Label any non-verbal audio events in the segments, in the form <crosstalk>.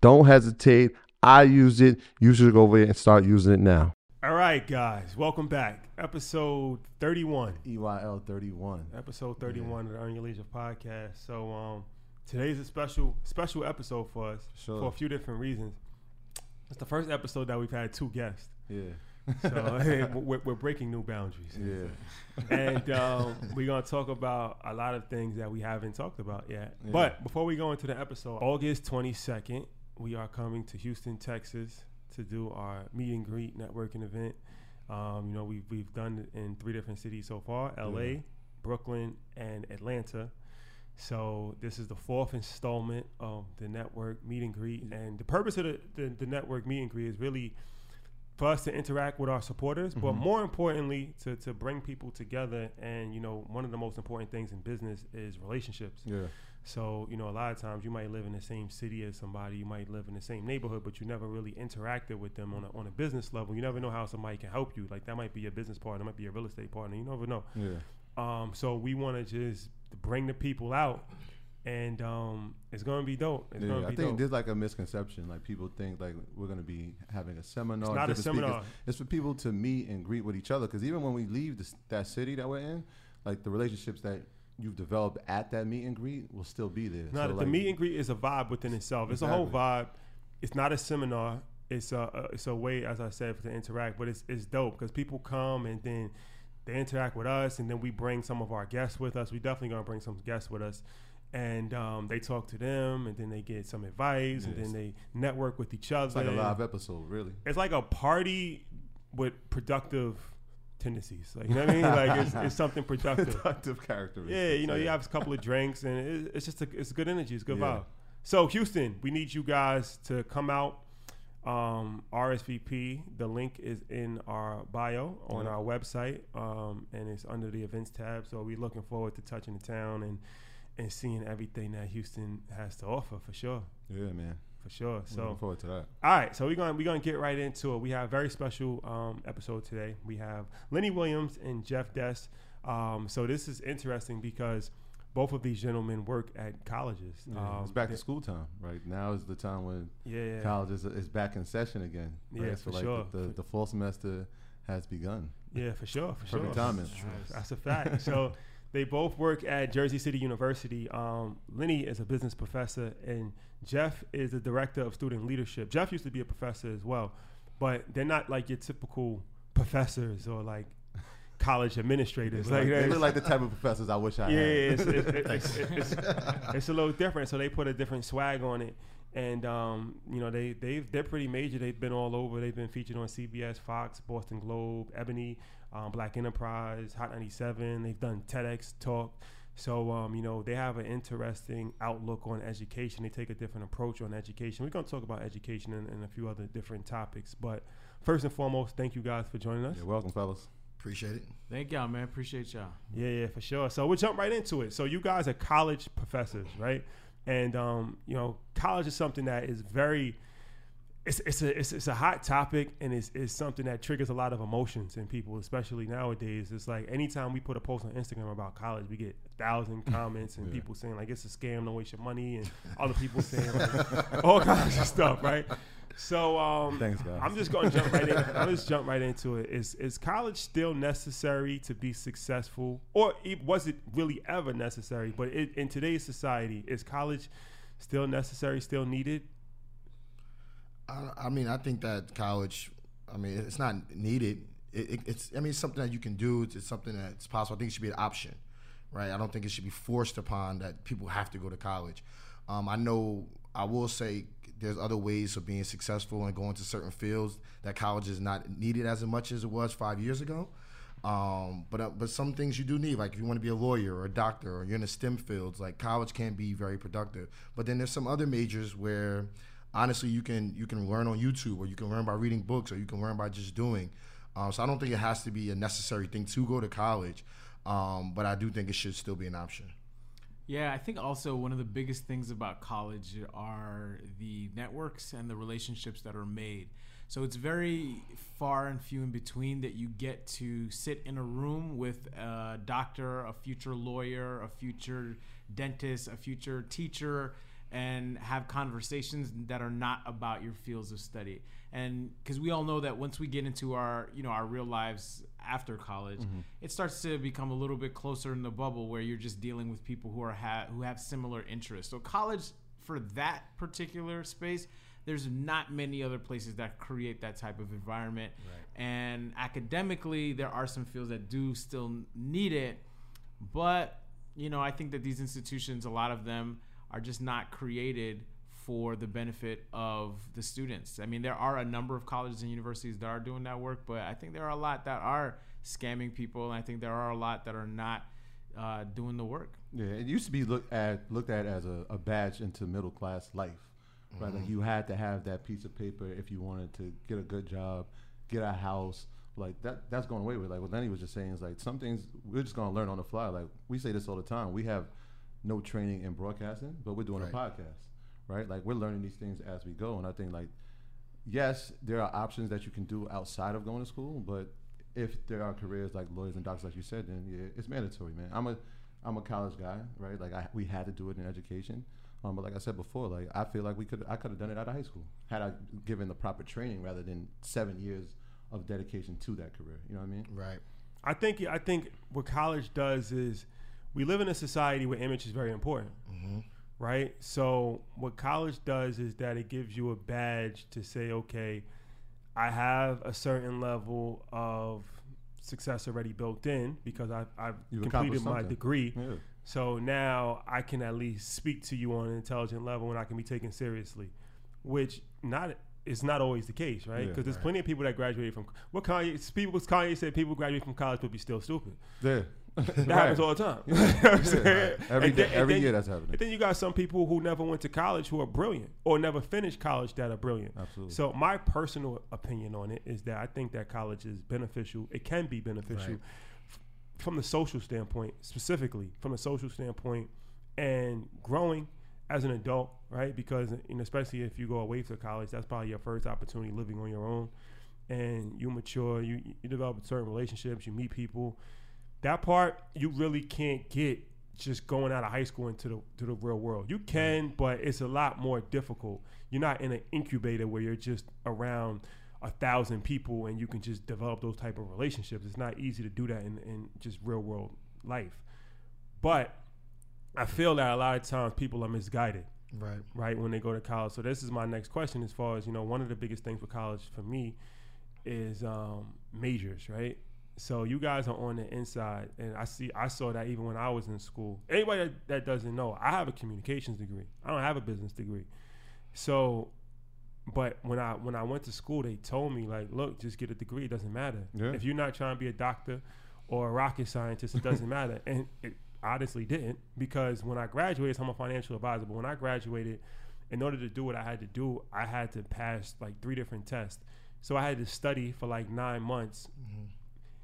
Don't hesitate. I use it. You should go over there and start using it now. All right, guys, welcome back. Episode 31. EYL 31. Episode 31 of the Earn Your Leisure podcast. So, um, today's a special special episode for us Sure. for a few different reasons. It's the first episode that we've had two guests. Yeah. So, <laughs> we're, we're breaking new boundaries. Yeah. and <laughs> um, we're going to talk about a lot of things that we haven't talked about yet. Yeah. But before we go into the episode, August 22nd, we are coming to Houston, Texas to do our meet and greet networking event. Um, you know, we've, we've done it in three different cities so far LA, Yeah. Brooklyn, and Atlanta. So this is the fourth installment of the network meet and greet. And the purpose of the, the, the network meet and greet is really for us to interact with our supporters, but more importantly, to to bring people together. And you know, one of the most important things in business is relationships. Yeah. So, you know, a lot of times you might live in the same city as somebody, you might live in the same neighborhood, but you never really interacted with them on a, on a business level. You never know how somebody can help you. Like that might be your business partner, might be your real estate partner. You never know. Yeah. Um, so we want to just bring the people out, and um, it's gonna be dope. It's Yeah, gonna I think dope. there's like a misconception. Like people think like we're gonna be having a seminar. It's not a different speakers. seminar. It's for people to meet and greet with each other. Because even when we leave this, that city that we're in, like the relationships that you've developed at that meet and greet will still be there. No, So, the like, meet and greet is a vibe within itself. It's a whole vibe. It's not a seminar. It's a, it's a way, as I said, to interact. But it's it's dope because people come and then they interact with us, and then we bring some of our guests with us. We definitely gonna bring some guests with us, and um, they talk to them, and then they get some advice, and then they network with each other. It's like a live episode, really. It's like a party with productive tendencies. Like you know what I mean? Like it's, it's <laughs> something productive. Productive characteristics. Yeah, you know, you have a couple of drinks, and it, it's just a, it's good energy. It's good Yeah. vibe. So Houston, we need you guys to come out. Um, RSVP. The link is in our bio on Yeah. our website, um, and it's under the events tab. So we're looking forward to touching the town and and seeing everything that Houston has to offer for sure, Yeah, man. For sure. So, looking forward to that. all right, so we're gonna we're gonna get right into it. We have a very special um, episode today. We have Lenny Williams and Jeff Dess. Um, so this is interesting because both of these gentlemen work at colleges. Yeah, um, it's back to school time, right? Now is the time when Yeah, yeah. college is, back in session again. Right? Yeah, so for like sure. The, the, the fall semester has begun. Yeah, for sure, for sure. Perfect timing. That's a fact. so they both work at Jersey City University. Um, Lenny is a business professor, and Jeff is the director of student leadership. Jeff used to be a professor as well, but they're not like your typical professors or like college administrators. Like, Like, they look like the type of professors I wish I yeah, had. it's, it's, <laughs> it's, it's, it's, it's a little different. So they put a different swag on it, and um, you know they they they're pretty major. They've been all over. They've been featured on CBS, Fox, Boston Globe, Ebony, um, Black Enterprise, Hot 97. They've done TEDx talk. So um, you know they have an interesting outlook on education. They take a different approach on education. We're gonna talk about education and, and a few other different topics. But first and foremost, thank you guys for joining us. Yeah, welcome, fellas. Appreciate it. Thank y'all, man. Appreciate y'all. Yeah, yeah, for sure. So we'll jump right into it. So you guys are college professors, right? And um, you know, college is something that is very it's it's a it's, it's a hot topic and it's, it's something that triggers a lot of emotions in people, especially nowadays. It's like anytime we put a post on Instagram about college, we get a thousand <laughs> comments and Yeah. people saying like it's a scam, don't waste your money, and other people saying like, all <laughs> kinds of stuff, right? So um, Thanks, guys. I'm just gonna jump right in. <laughs> I'll just jump right into it. Is is college still necessary to be successful, or e- was it really ever necessary? But it, in today's society, is college still necessary, still needed? I, I mean, I think that college, I mean, it's not needed. It, it, it's, I mean, it's something that you can do. It's, it's something that's possible. I think it should be an option, right? I don't think it should be forced upon that people have to go to college. Um, I know, I will say, there's other ways of being successful and going to certain fields that college is not needed as much as it was five years ago. Um, but uh, but some things you do need, like if you want to be a lawyer or a doctor or you're in the STEM fields, like college can be very productive. But then there's some other majors where honestly you can you can learn on YouTube or you can learn by reading books or you can learn by just doing. Um, so I don't think it has to be a necessary thing to go to college, um, but I do think it should still be an option. Yeah, I think also one of the biggest things about college are the networks and the relationships that are made. So it's very far and few in between that you get to sit in a room with a doctor, a future lawyer, a future dentist, a future teacher, and have conversations that are not about your fields of study. And because we all know that once we get into our, you know, our real lives after college, mm-hmm. it starts to become a little bit closer in the bubble where you're just dealing with people who are ha- who have similar interests. So college for that particular space, there's not many other places that create that type of environment. And academically, there are some fields that do still need it, but you know, I think that these institutions, a lot of them, are just not created for the benefit of the students. I mean, there are a number of colleges and universities that are doing that work, but I think there are a lot that are scamming people, and I think there are a lot that are not uh, doing the work. Yeah, it used to be looked at looked at as a, a badge into middle class life, right? Like you had to have that piece of paper if you wanted to get a good job get a house. Like that, that's going away with. Like what Lenny was just saying is like some things we're just gonna learn on the fly. Like we say this all the time. We have no training in broadcasting, but we're doing Right. a podcast, right? Like we're learning these things as we go. And I think like yes, there are options that you can do outside of going to school, but if there are careers like lawyers and doctors, like you said, then yeah, it's mandatory, man. I'm a I'm a college guy, right? Like I, we had to do it in education. Um, but like I said before, like I feel like we could I could have done it out of high school had I given the proper training rather than seven years of dedication to that career. You know what I mean? Right. I think I think what college does is we live in a society where image is very important, right? So what college does is that it gives you a badge to say, okay, I have a certain level of success already built in because I've, I've completed my degree. Yeah. So now I can at least speak to you on an intelligent level and I can be taken seriously, which not is not always the case, right? Yeah. Because there's Right. plenty of people that graduated from what Kanye people Kanye said people graduate from college but be still stupid. Yeah. That happens all the time. <laughs> You know what I'm saying? Every And day- every then- year that's happening. And then you got some people who never went to college who are brilliant or never finished college that are brilliant. Absolutely. So my personal opinion on it is that I think that college is beneficial. It can be beneficial Right. f- from the social standpoint, specifically from the social standpoint, and growing as an adult, right? Because know, especially if you go away to college, that's probably your first opportunity living on your own, and you mature, you you develop certain relationships, you meet people. That part you really can't get just going out of high school into the to the real world. You can, but it's a lot more difficult. You're not in an incubator where you're just around a thousand people and you can just develop those type of relationships. It's not easy to do that in, in just real world life. But I feel that a lot of times people are misguided Right. right when they go to college. So this is my next question as far as you know one of the biggest things for college for me is um, majors, right? So you guys are on the inside, and I see I saw that even when I was in school. Anybody that, that doesn't know, I have a communications degree. I don't have a business degree. So, but when I when I went to school, they told me like, look, just get a degree. It doesn't matter Yeah. if you're not trying to be a doctor or a rocket scientist. It doesn't <laughs> matter, and it honestly didn't because when I graduated, so I'm a financial advisor. But when I graduated, in order to do what I had to do, I had to pass like three different tests. So I had to study for like nine months. Mm-hmm.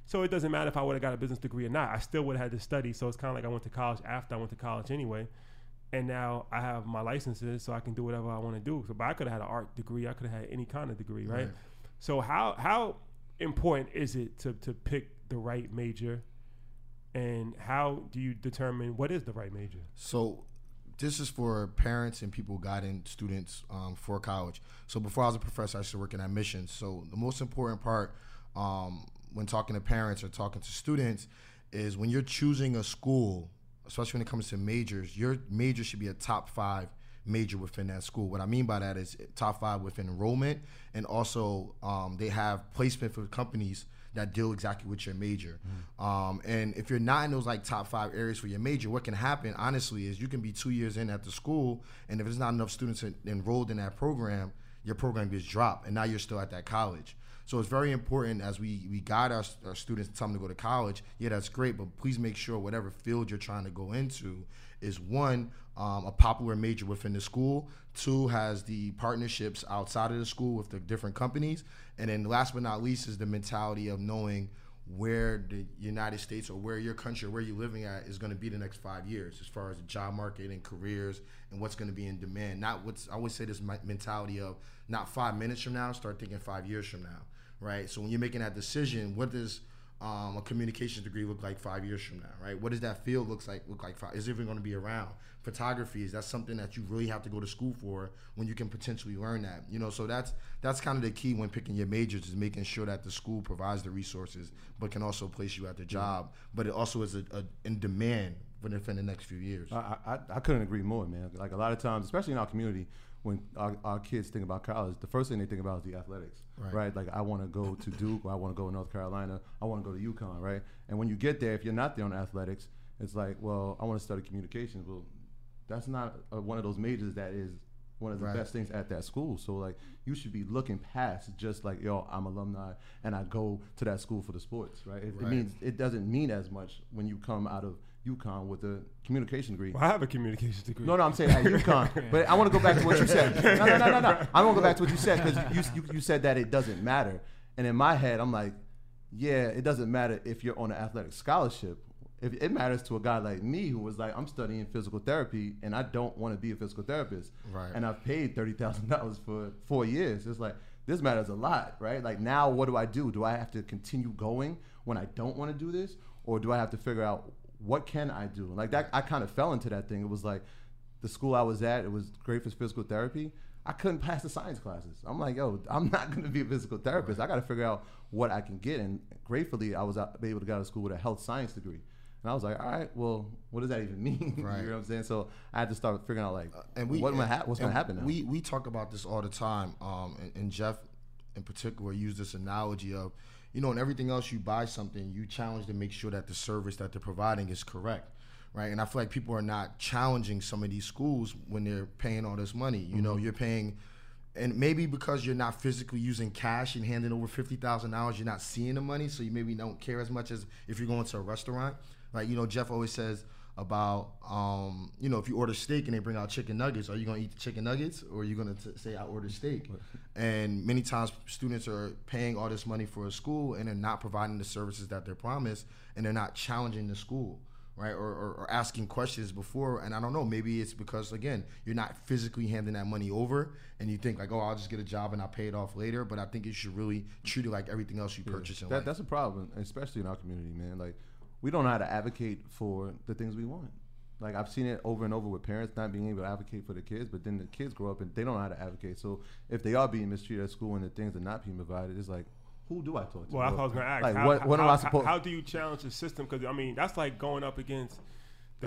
So it doesn't matter if I would have got a business degree or not. I still would have had to study. So it's kind of like I went to college after I went to college anyway. And now I have my licenses, so I can do whatever I want to do. So, but I could have had an art degree. I could have had any kind of degree, right? Right. So how how important is it to to pick the right major, and how do you determine what is the right major? So this is for parents and people guiding students um, for college. So before I was a professor, I used to work in admissions. So the most important part um, when talking to parents or talking to students is when you're choosing a school, especially when it comes to majors, your major should be a top five major within that school. What I mean by that is top five within enrollment, and also um, they have placement for companies that deal exactly with your major. Um, and if you're not in those like top five areas for your major, what can happen honestly is you can be two years in at the school, and if there's not enough students en- enrolled in that program, your program gets dropped, and now you're still at that college. So it's very important as we, we guide our, our students to tell them to go to college. Yeah, that's great, but please make sure whatever field you're trying to go into is one, um, a popular major within the school. Two, has the partnerships outside of the school with the different companies. And then last but not least is the mentality of knowing where the United States or where your country or where you're living at is going to be the next five years as far as the job market and careers and what's going to be in demand. Not what's I always say this mentality of not five minutes from now, start thinking five years from now, right? So when you're making that decision, what does um, a communications degree look like five years from now, right? What does that field looks like look like five? Is it even going to be around? Photography is that something that you really have to go to school for when you can potentially learn that, you know? So that's that's kind of the key when picking your majors is making sure that the school provides the resources, but can also place you at the job, but it also is a, a, in demand within the next few years. I, I I couldn't agree more, man. Like a lot of times, especially in our community, when our, our kids think about college, the first thing they think about is the athletics, Right. right? Like I want to go to <laughs> Duke, or I want to go to North Carolina, I want to go to UConn, right? And when you get there, if you're not there on athletics, it's like, well, I want to study communications. Well, that's not uh, one of those majors that is one of the Right. best things at that school. So like, you should be looking past just like, yo, I'm alumni and I go to that school for the sports, right? It, it means it doesn't mean as much when you come out of UConn with a communication degree. Well, I have a communication degree. No, no, I'm saying at <laughs> UConn. But I want to go back to what you said. No, no, no, no, no. I want to go back to what you said because you, you, you said that it doesn't matter. And in my head, I'm like, yeah, it doesn't matter if you're on an athletic scholarship. If it matters to a guy like me who was like, I'm studying physical therapy and I don't want to be a physical therapist. Right. And I've paid thirty thousand dollars for four years. It's like this matters a lot, right? Like now, what do I do? Do I have to continue going when I don't want to do this, or do I have to figure out what can I do? Like that, I kind of fell into that thing. It was like the school I was at. It was great for physical therapy. I couldn't pass the science classes. I'm like, yo, I'm <laughs> not going to be a physical therapist. I got to figure out what I can get. And gratefully, I was able to go out of school with a health science degree. And I was like, all right, well, what does that even <laughs> mean? Right. you know what I'm saying? So I had to start figuring out like, and we what and, ha- what's going to happen now? We we talk about this all the time. Um, and, and Jeff, in particular, used this analogy of, you know, in everything else you buy something, you challenge to make sure that the service that they're providing is correct, right? And I feel like people are not challenging some of these schools when they're paying all this money. You know, mm-hmm. you're paying. And maybe because you're not physically using cash and handing over fifty thousand dollars, you're not seeing the money, so you maybe don't care as much as if you're going to a restaurant. Like you know, Jeff always says about um, you know if you order steak and they bring out chicken nuggets, are you gonna eat the chicken nuggets or are you gonna t- say I ordered steak? And many times students are paying all this money for a school and they're not providing the services that they're promised, and they're not challenging the school. Right or, or, or asking questions before, and I don't know. Maybe it's because again you're not physically handing that money over, and you think like, oh, I'll just get a job and I'll pay it off later. But I think you should really treat it like everything else you purchase in that, life. that's a problem, especially in our community, man. Like we don't know how to advocate for the things we want. Like I've seen it over and over with parents not being able to advocate for the kids, but then the kids grow up and they don't know how to advocate. So if they are being mistreated at school and the things are not being provided, it's like, who do I talk to? Well, I was going to ask. Like how, what? What how, am I how- supposed? How do you challenge the system? Because I mean, that's like going up against the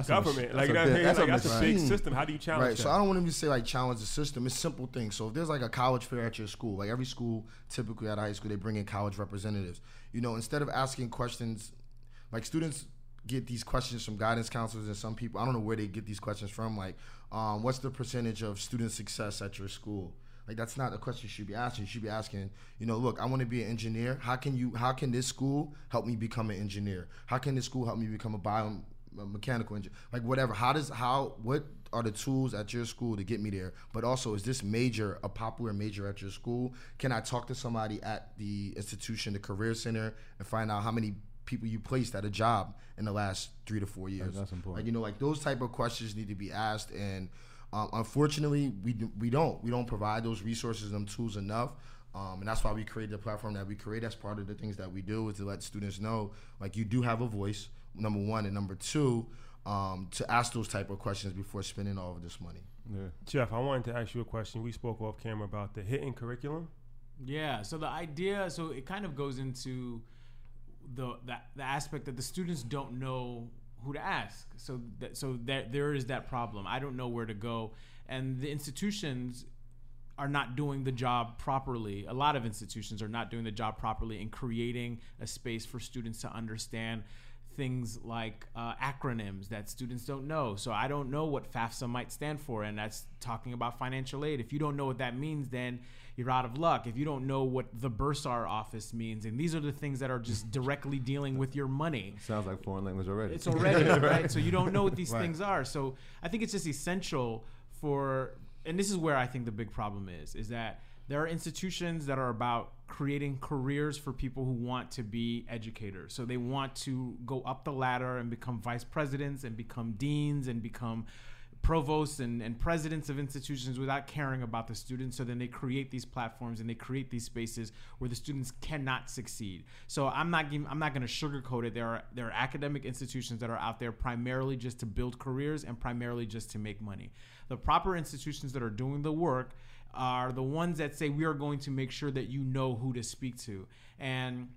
That's a mach- government. that's like a you know what I big- mean? that's a Like that's a big machine. system. How do you challenge Right. that? So I don't want him to say like challenge the system. It's simple things. So if there's like a college fair at your school, like every school typically at high school, they bring in college representatives. You know, instead of asking questions, like students get these questions from guidance counselors and some people. I don't know where they get these questions from. Like, um, what's the percentage of student success at your school? Like that's not a question you should be asking. You should be asking, you know, look, I want to be an engineer. How can you? How can this school help me become an engineer? How can this school help me become a bio a mechanical engineer? Like whatever. How does how what are the tools at your school to get me there? But also, is this major a popular major at your school? Can I talk to somebody at the institution, the career center, and find out how many people you placed at a job in the last three to four years? that's important. Like you know, like those type of questions need to be asked and. Um, unfortunately, we do, we don't we don't provide those resources and tools enough, um, and that's why we created the platform that we create. That's part of the things that we do is to let students know like you do have a voice. Number one and number two, um, to ask those type of questions before spending all of this money. yeah. Jeff, I wanted to ask you a question. We spoke off camera about the hidden curriculum. Yeah. So the idea, so it kind of goes into the the, the aspect that the students don't know who to ask. So that so that there is that problem. I don't know where to go, and the institutions are not doing the job properly. A lot of institutions are not doing the job properly in creating a space for students to understand things like uh, acronyms that students don't know. So I don't know what FAFSA might stand for, and that's talking about financial aid. If you don't know what that means, then you're out of luck. If you don't know what the Bursar office means, and these are the things that are just <laughs> directly dealing with your money. Sounds like foreign language already. It's already <laughs> right. So you don't know what these Right. things are. So I think it's just essential for, and this is where I think the big problem is, is that there are institutions that are about creating careers for people who want to be educators. So they want to go up the ladder and become vice presidents and become deans and become provosts and, and presidents of institutions without caring about the students. So then they create these platforms and they create these spaces where the students cannot succeed. So I'm not giving, I'm not going to sugarcoat it. There are there are academic institutions that are out there primarily just to build careers and primarily just to make money. The proper institutions that are doing the work are the ones that say we are going to make sure that you know who to speak to and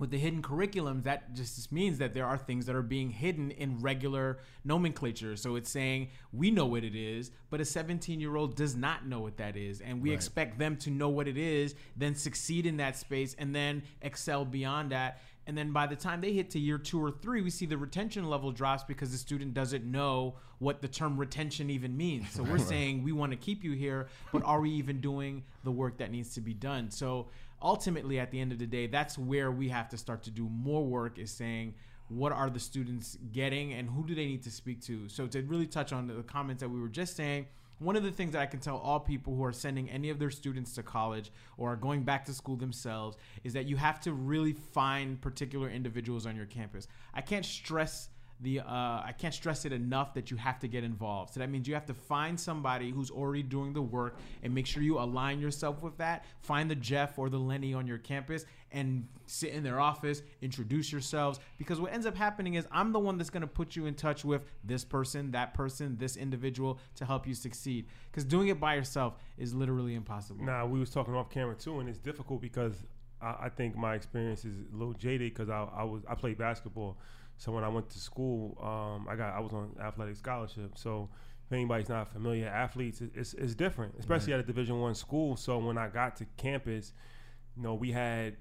with the hidden curriculums, that just means that there are things that are being hidden in regular nomenclature. So it's saying we know what it is, but a 17 year old does not know what that is. And we Right. expect them to know what it is, then succeed in that space, and then excel beyond that. And then by the time they hit to year two or three, we see the retention level drops because the student doesn't know what the term retention even means. So <laughs> we're saying we want to keep you here, but are we even doing the work that needs to be done? So ultimately at the end of the day that's where we have to start to do more work is saying what are the students getting and who do they need to speak to so to really touch on the comments that we were just saying one of the things that I can tell all people who are sending any of their students to college or are going back to school themselves is that you have to really find particular individuals on your campus. I can't stress the uh, I can't stress it enough that you have to get involved. So that means you have to find somebody who's already doing the work and make sure you align yourself with that. Find the Jeff or the Lenny on your campus and sit in their office, introduce yourselves. Because what ends up happening is I'm the one that's going to put you in touch with this person, that person, this individual to help you succeed. Because doing it by yourself is literally impossible. Nah, we was talking off camera too, and it's difficult because I, I think my experience is a little jaded because I, I was I played basketball. So when I went to school, um, I got I was on athletic scholarship. So if anybody's not familiar, athletes it's, it's different, especially right. at a Division One school. So when I got to campus, you know, we had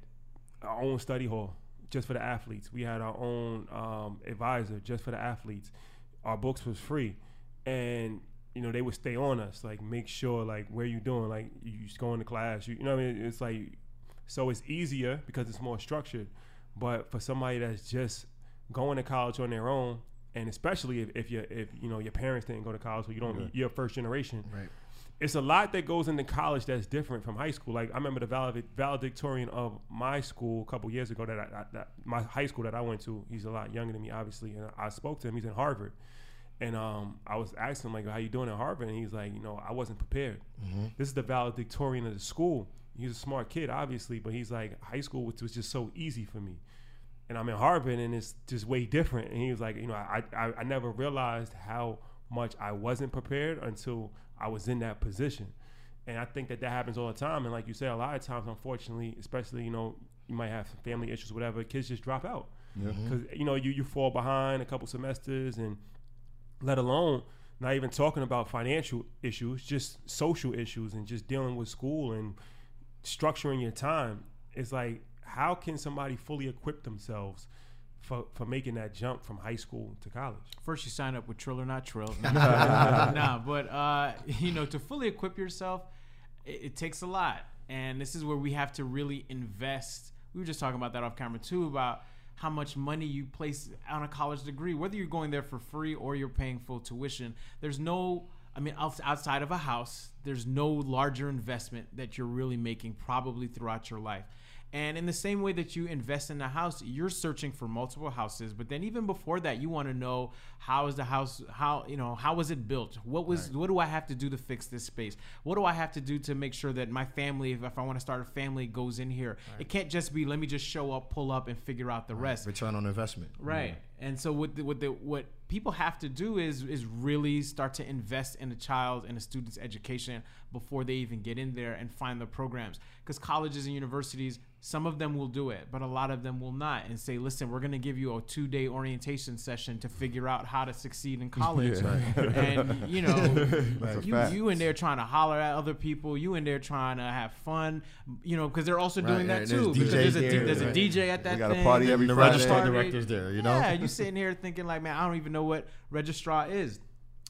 our own study hall just for the athletes. We had our own um, advisor just for the athletes. Our books was free, and you know they would stay on us, like make sure like where you doing, like you just going to class. You, you know what I mean? It's like so it's easier because it's more structured. But for somebody that's just going to college on their own, and especially if, if you if you know your parents didn't go to college, so you don't you're first generation. Right. It's a lot that goes into college that's different from high school. Like I remember the valedictorian of my school a couple years ago that, I, that my high school that I went to. He's a lot younger than me, obviously, and I spoke to him. He's in Harvard, and um, I was asking him like, "How you doing at Harvard?" And he's like, "You know, I wasn't prepared. Mm-hmm. This is the valedictorian of the school. He's a smart kid, obviously, but he's like, high school was just so easy for me." And I'm in Harvard and it's just way different. And he was like, you know, I, I, I never realized how much I wasn't prepared until I was in that position. And I think that that happens all the time. And like you said, a lot of times, unfortunately, especially, you know, you might have family issues, whatever, kids just drop out. Because, mm-hmm. you know, you, you fall behind a couple semesters and let alone not even talking about financial issues, just social issues and just dealing with school and structuring your time. It's like how can somebody fully equip themselves for, for making that jump from high school to college? First, you sign up with Trill or Not Trill. <laughs> nah, but uh, you know, to fully equip yourself, it, it, takes a lot, and this is where we have to really invest. We were just talking about that off camera too about how much money you place on a college degree, whether you're going there for free or you're paying full tuition. There's no I mean, outside of a house, there's no larger investment that you're really making probably throughout your life. And in the same way that you invest in a house, you're searching for multiple houses. But then even before that, you want to know how is the house, how you know, how was it built? What was, right. what do I have to do to fix this space? What do I have to do to make sure that my family, if, if I want to start a family, goes in here? Right. It can't just be let me just show up, pull up, and figure out the right. rest. Return on investment. Right. Yeah. And so what the, what the what people have to do is is really start to invest in a child and a student's education before they even get in there and find the programs. Because colleges and universities some of them will do it but a lot of them will not and say listen we're going to give you a two-day orientation session to figure out how to succeed in college. <laughs> Yeah. and you know <laughs> you, you in there trying to holler at other people you in there trying to have fun you know because they're also doing right, that too because there's a, there, there's right. a DJ at that we got a party every the registrar director's there you know? Yeah you <laughs> sitting here thinking like man I don't even know what registrar is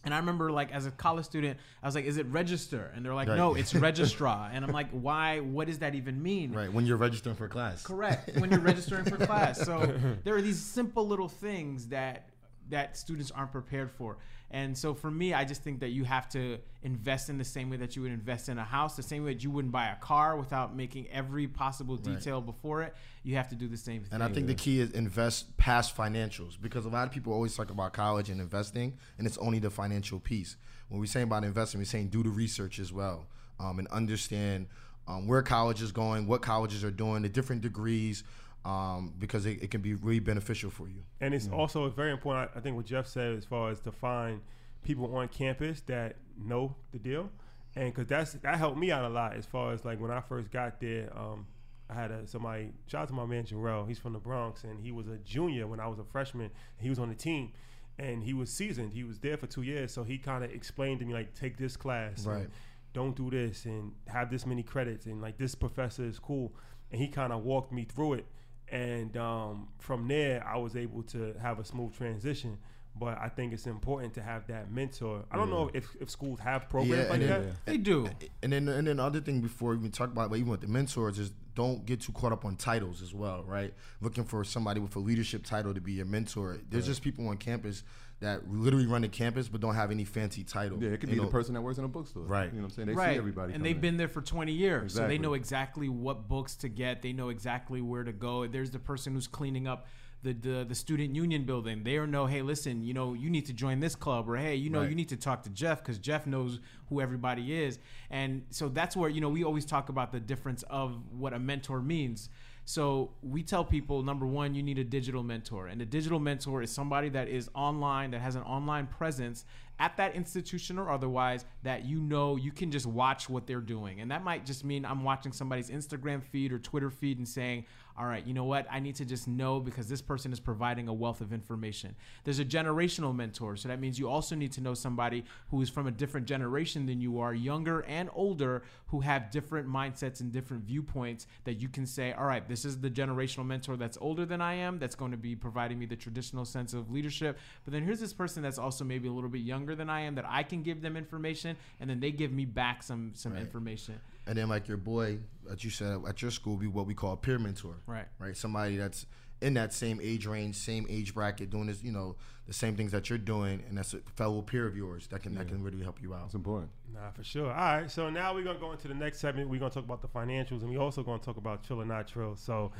and I remember, like, as a college student, I was like, "Is it register?" And they're like, right. "No, <laughs> it's registrar." and I'm like, "Why? What does that even mean?" Right when you're registering for class. Correct. When you're registering for <laughs> class. So there are these simple little things that that students aren't prepared for. And so for me, I just think that you have to invest in the same way that you would invest in a house, the same way that you wouldn't buy a car without making every possible detail right. before it. You have to do the same thing. And I think the key is invest past financials because a lot of people always talk about college and investing, and it's only the financial piece. When we're saying about investing, we're saying do the research as well um, and understand um, where college is going, what colleges are doing, the different degrees um, because it, it, can be really beneficial for you. And it's also very important. I think what Jeff said as far as to find people on campus that know the deal, and because that's that helped me out a lot as far as like when I first got there. Um, I had a, somebody shout out to my man Jarrell. He's from the Bronx and he was a junior when I was a freshman. He was on the team and he was seasoned. He was there for two years, so he kind of explained to me like, take this class, right? don't do this, and have this many credits, and like this professor is cool. And he kind of walked me through it and um, from there I was able to have a smooth transition. but I think it's important to have that mentor. I don't know if, if schools have programs Yeah, like and that. then- They do. And then and then the other thing before we even talk about even with the mentors is don't get too caught up on titles as well, right? Looking for somebody with a leadership title to be your mentor. There's just people on campus that literally run the campus but don't have any fancy title. Yeah, it could be know, the person that works in a bookstore. Right. You know what I'm saying? They right. see everybody. and they've in. been there for 20 years, so they know exactly what books to get. They know exactly where to go. There's the person who's cleaning up the the, the student union building. They know, hey, listen, you know, you need to join this club, or hey, you know, Right. you need to talk to Jeff because Jeff knows who everybody is. And so that's where you know we always talk about the difference of what a mentor means. So we tell people number one, you need a digital mentor, and a digital mentor is somebody that is online, that has an online presence at that institution or otherwise, that you know you can just watch what they're doing, and that might just mean I'm watching somebody's Instagram feed or Twitter feed and saying, all right, you know what, I need to just know because this person is providing a wealth of information. There's a generational mentor, so that means you also need to know somebody who is from a different generation than you are, younger and older, who have different mindsets and different viewpoints that you can say, all right, this is the generational mentor that's older than I am, that's going to be providing me the traditional sense of leadership. But then here's this person that's also maybe a little bit younger than I am that I can give them information and then they give me back some some Right. information. And then like your boy that you said at your school be what we call a peer mentor. Right. Right. Somebody that's in that same age range, same age bracket, doing this, you know, the same things that you're doing, and that's a fellow peer of yours that can that can really help you out. It's important. Nah, for sure. All right, so now we're gonna go into the next segment. We're gonna talk about the financials, and we also gonna talk about trill or not trill. So,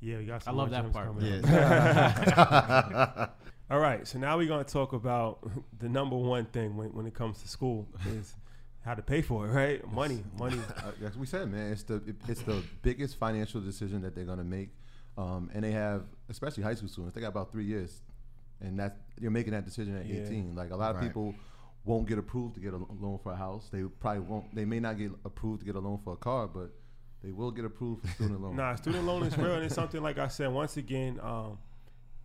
yeah, we got. Some I love that part. coming Yeah. <laughs> <laughs> All right, so now we're gonna talk about <laughs> the number one thing when, when it comes to school is how to pay for it, right? Money, <laughs> money. Uh, like we said, man, it's the it, it's the biggest financial decision that they're gonna make, um, and they have, especially high school students, they got about three years, and that you're making that decision at Yeah. 18. Like a lot of Right. people won't get approved to get a loan for a house. They probably won't. They may not get approved to get a loan for a car, but they will get approved for student <laughs> loan. Nah, student loan is real, and it's something like I said. Once again, um,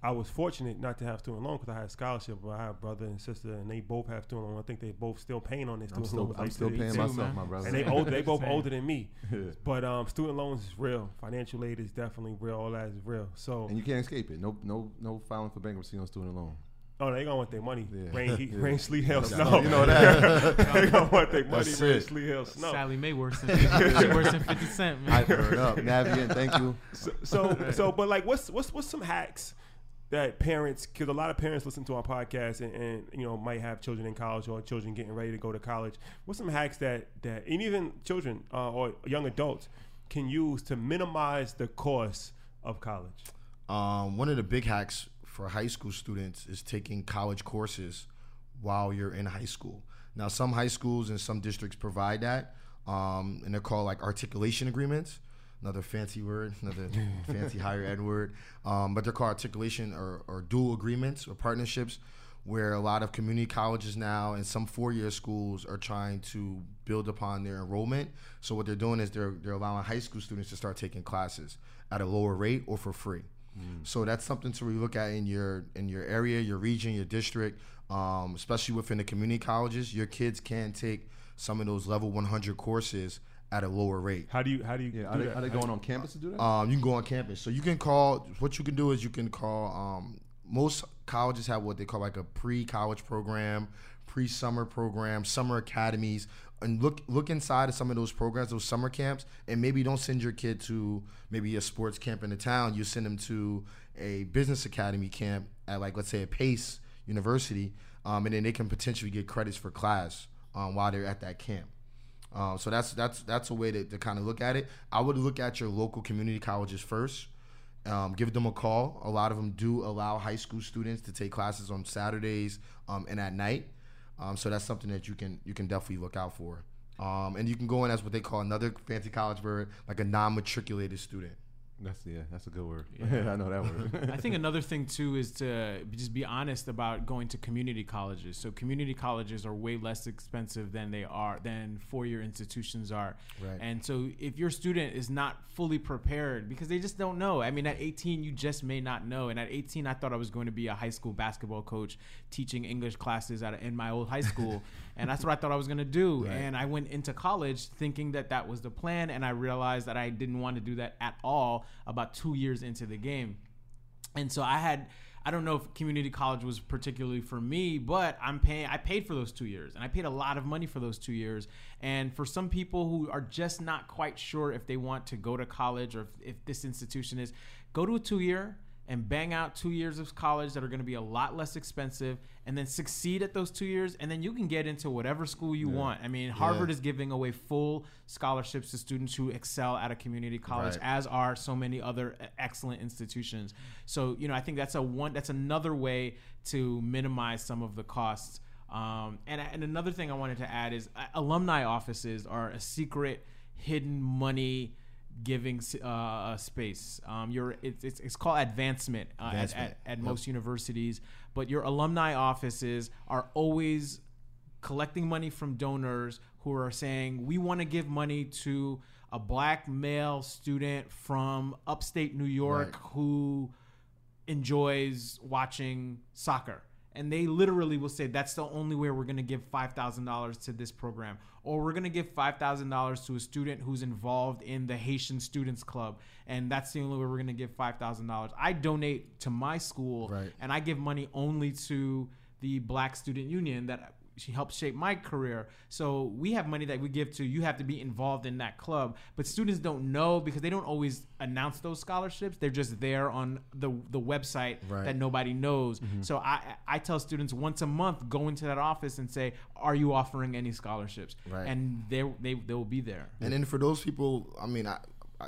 I was fortunate not to have student loan because I had scholarship. But I have a brother and sister, and they both have student loan. I think they both still paying on this I'm student still, loans. I'm still paying extent- myself, man. my brother. and they old, they both older than me. <laughs> Yeah. But um, student loans is real. Financial aid is definitely real. All that is real. So, and you can't escape it. No, no, no filing for bankruptcy on student loan. oh, they gonna want their money. Yeah. Rain, heat, <laughs> Yeah. rain, sleet, hail, snow. you know that. <laughs> they gonna want their money. That's Rain, sleet, hail, snow. Sallie Mae worse than 50, she worse than 50 Cent, man. I heard up. Navient, thank you. So, so, so, but like, what's what's what's some hacks that parents? Because a lot of parents listen to our podcast and, and you know might have children in college or children getting ready to go to college. What's some hacks that that and even children uh, or young adults can use to minimize the cost of college? Um, one of the big hacks for high school students is taking college courses while you're in high school. Now, some high schools and some districts provide that, um, and they're called like articulation agreements. Another fancy word, another fancy higher ed word. Um, but they're called articulation or, or dual agreements or partnerships, where a lot of community colleges now and some four-year schools are trying to build upon their enrollment. So what they're doing is they're they're allowing high school students to start taking classes at a lower rate or for free. So that's something to really look at in your in your area, your region, your district, um, especially within the community colleges. Your kids can take some of those level 100 courses at a lower rate. How do you how do you Yeah, do are they, are they going on campus to do that? Um, you can go on campus. So you can call. What you can do is you can call. Um, most colleges have what they call like a pre-college program, pre-summer program, summer academies, and look look inside of some of those programs, those summer camps, and maybe don't send your kid to maybe a sports camp in the town. You send them to a business academy camp at like let's say a Pace University, um, and then they can potentially get credits for class um, while they're at that camp. Um, so that's that's that's a way to, to kind of look at it. I would look at your local community colleges first. Um, give them a call. A lot of them do allow high school students to take classes on Saturdays um, and at night. Um, so that's something that you can you can definitely look out for. Um, and you can go in as what they call another fancy college word, like a non-matriculated student. That's yeah, that's a good word. <laughs> I know that word. <laughs> I think another thing too is to just be honest about going to community colleges. So community colleges are way less expensive than they are than four-year institutions are. Right. And so if your student is not fully prepared because they just don't know. I mean at 18 you just may not know. And at 18 I thought I was going to be a high school basketball coach teaching English classes at in my old high school. <laughs> and that's what I thought I was going to do. Right. And I went into college thinking that that was the plan and I realized that I didn't want to do that at all about 2 years into the game and so I had I don't know if community college was particularly for me, but I'm paying. I paid for those two years, and I paid a lot of money for those two years. And for some people who are just not quite sure if they want to go to college or if, if this institution is, go to a two year and bang out two years of college that are going to be a lot less expensive and then succeed at those two years and then you can get into whatever school you want i mean harvard Yeah. is giving away full scholarships to students who excel at a community college Right. as are so many other excellent institutions so you know i think that's a one that's another way to minimize some of the costs um, and, and another thing i wanted to add is uh, alumni offices are a secret hidden money giving s- uh, space. Um, your it's, it's it's called advancement, uh, at- Advancement. at, at, most universities, but your alumni offices are always collecting money from donors who are saying we want to give money to a black male student from upstate New York Right. who enjoys watching soccer. And they literally will say that's the only way we're going to give $5,000 to this program. Or we're going to give $5,000 to a student who's involved in the Haitian Students Club. And that's the only way we're going to give $5,000. I donate to my school Right. and I give money only to the Black Student Union that she helped shape my career. So we have money that we give to. You have to be involved in that club, but students don't know because they don't always announce those scholarships. They're just there on the the website Right. that nobody knows. Mm-hmm. So I I tell students once a month go into that office and say, "Are you offering any scholarships?" Right. And they they they will be there. And then for those people, I mean, I,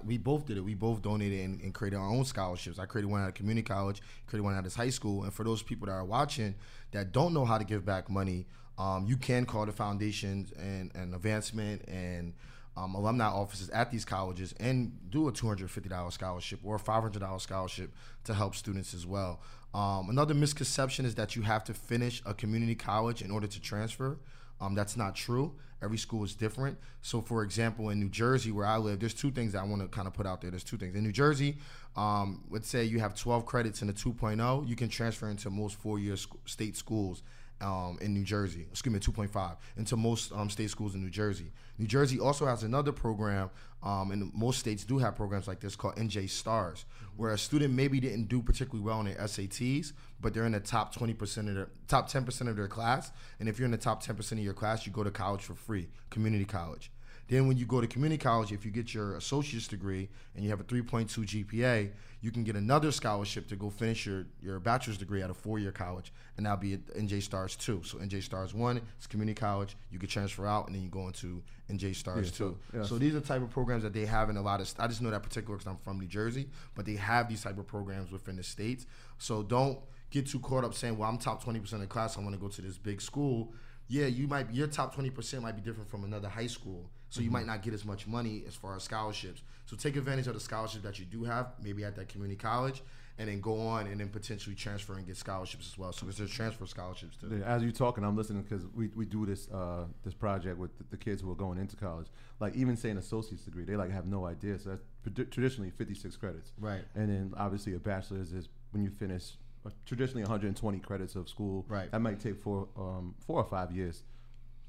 we both did it. We both donated and, and created our own scholarships. I created one at a community college, created one at this high school. And for those people that are watching that don't know how to give back money, um, you can call the foundations and, and advancement and um, alumni offices at these colleges and do a $250 scholarship or a $500 scholarship to help students as well. Um, another misconception is that you have to finish a community college in order to transfer. Um, that's not true. Every school is different. So, for example, in New Jersey, where I live, there's two things that I want to kind of put out there. There's two things. In New Jersey, um, let's say you have 12 credits in a 2.0, you can transfer into most four-year sc- state schools um, in New Jersey. Excuse me, 2.5 into most um, state schools in New Jersey. New Jersey also has another program, um, and most states do have programs like this called NJ Stars, where a student maybe didn't do particularly well in their SATs, but they're in the top 20% of their top 10% of their class. And if you're in the top 10% of your class, you go to college for free, community college. Then when you go to community college, if you get your associate's degree and you have a 3.2 GPA, you can get another scholarship to go finish your, your bachelor's degree at a four-year college, and that'll be at NJ Stars 2. So NJ Stars 1 is community college. You can transfer out, and then you go into NJ Stars Yeah, so- 2. yeah. So these are the type of programs that they have in a lot of. I just know that particular because I'm from New Jersey, but they have these type of programs within the states. So don't get too caught up saying, "Well, I'm top 20 percent of the class. I want to go to this big school." Yeah, you might. Your top 20 percent might be different from another high school, so you might not get as much money as far as scholarships. So take advantage of the scholarship that you do have, maybe at that community college, and then go on and then potentially transfer and get scholarships as well. So there's transfer scholarships too. Yeah, As you're talking, I'm listening because we, we do this uh, this project with the, kids who are going into college. Like even saying associate's degree, they like have no idea. So that's trad- traditionally 56 credits. Right. And then obviously a bachelor's is when you finish uh, traditionally 120 credits of school. Right. That might take four um, four or five years.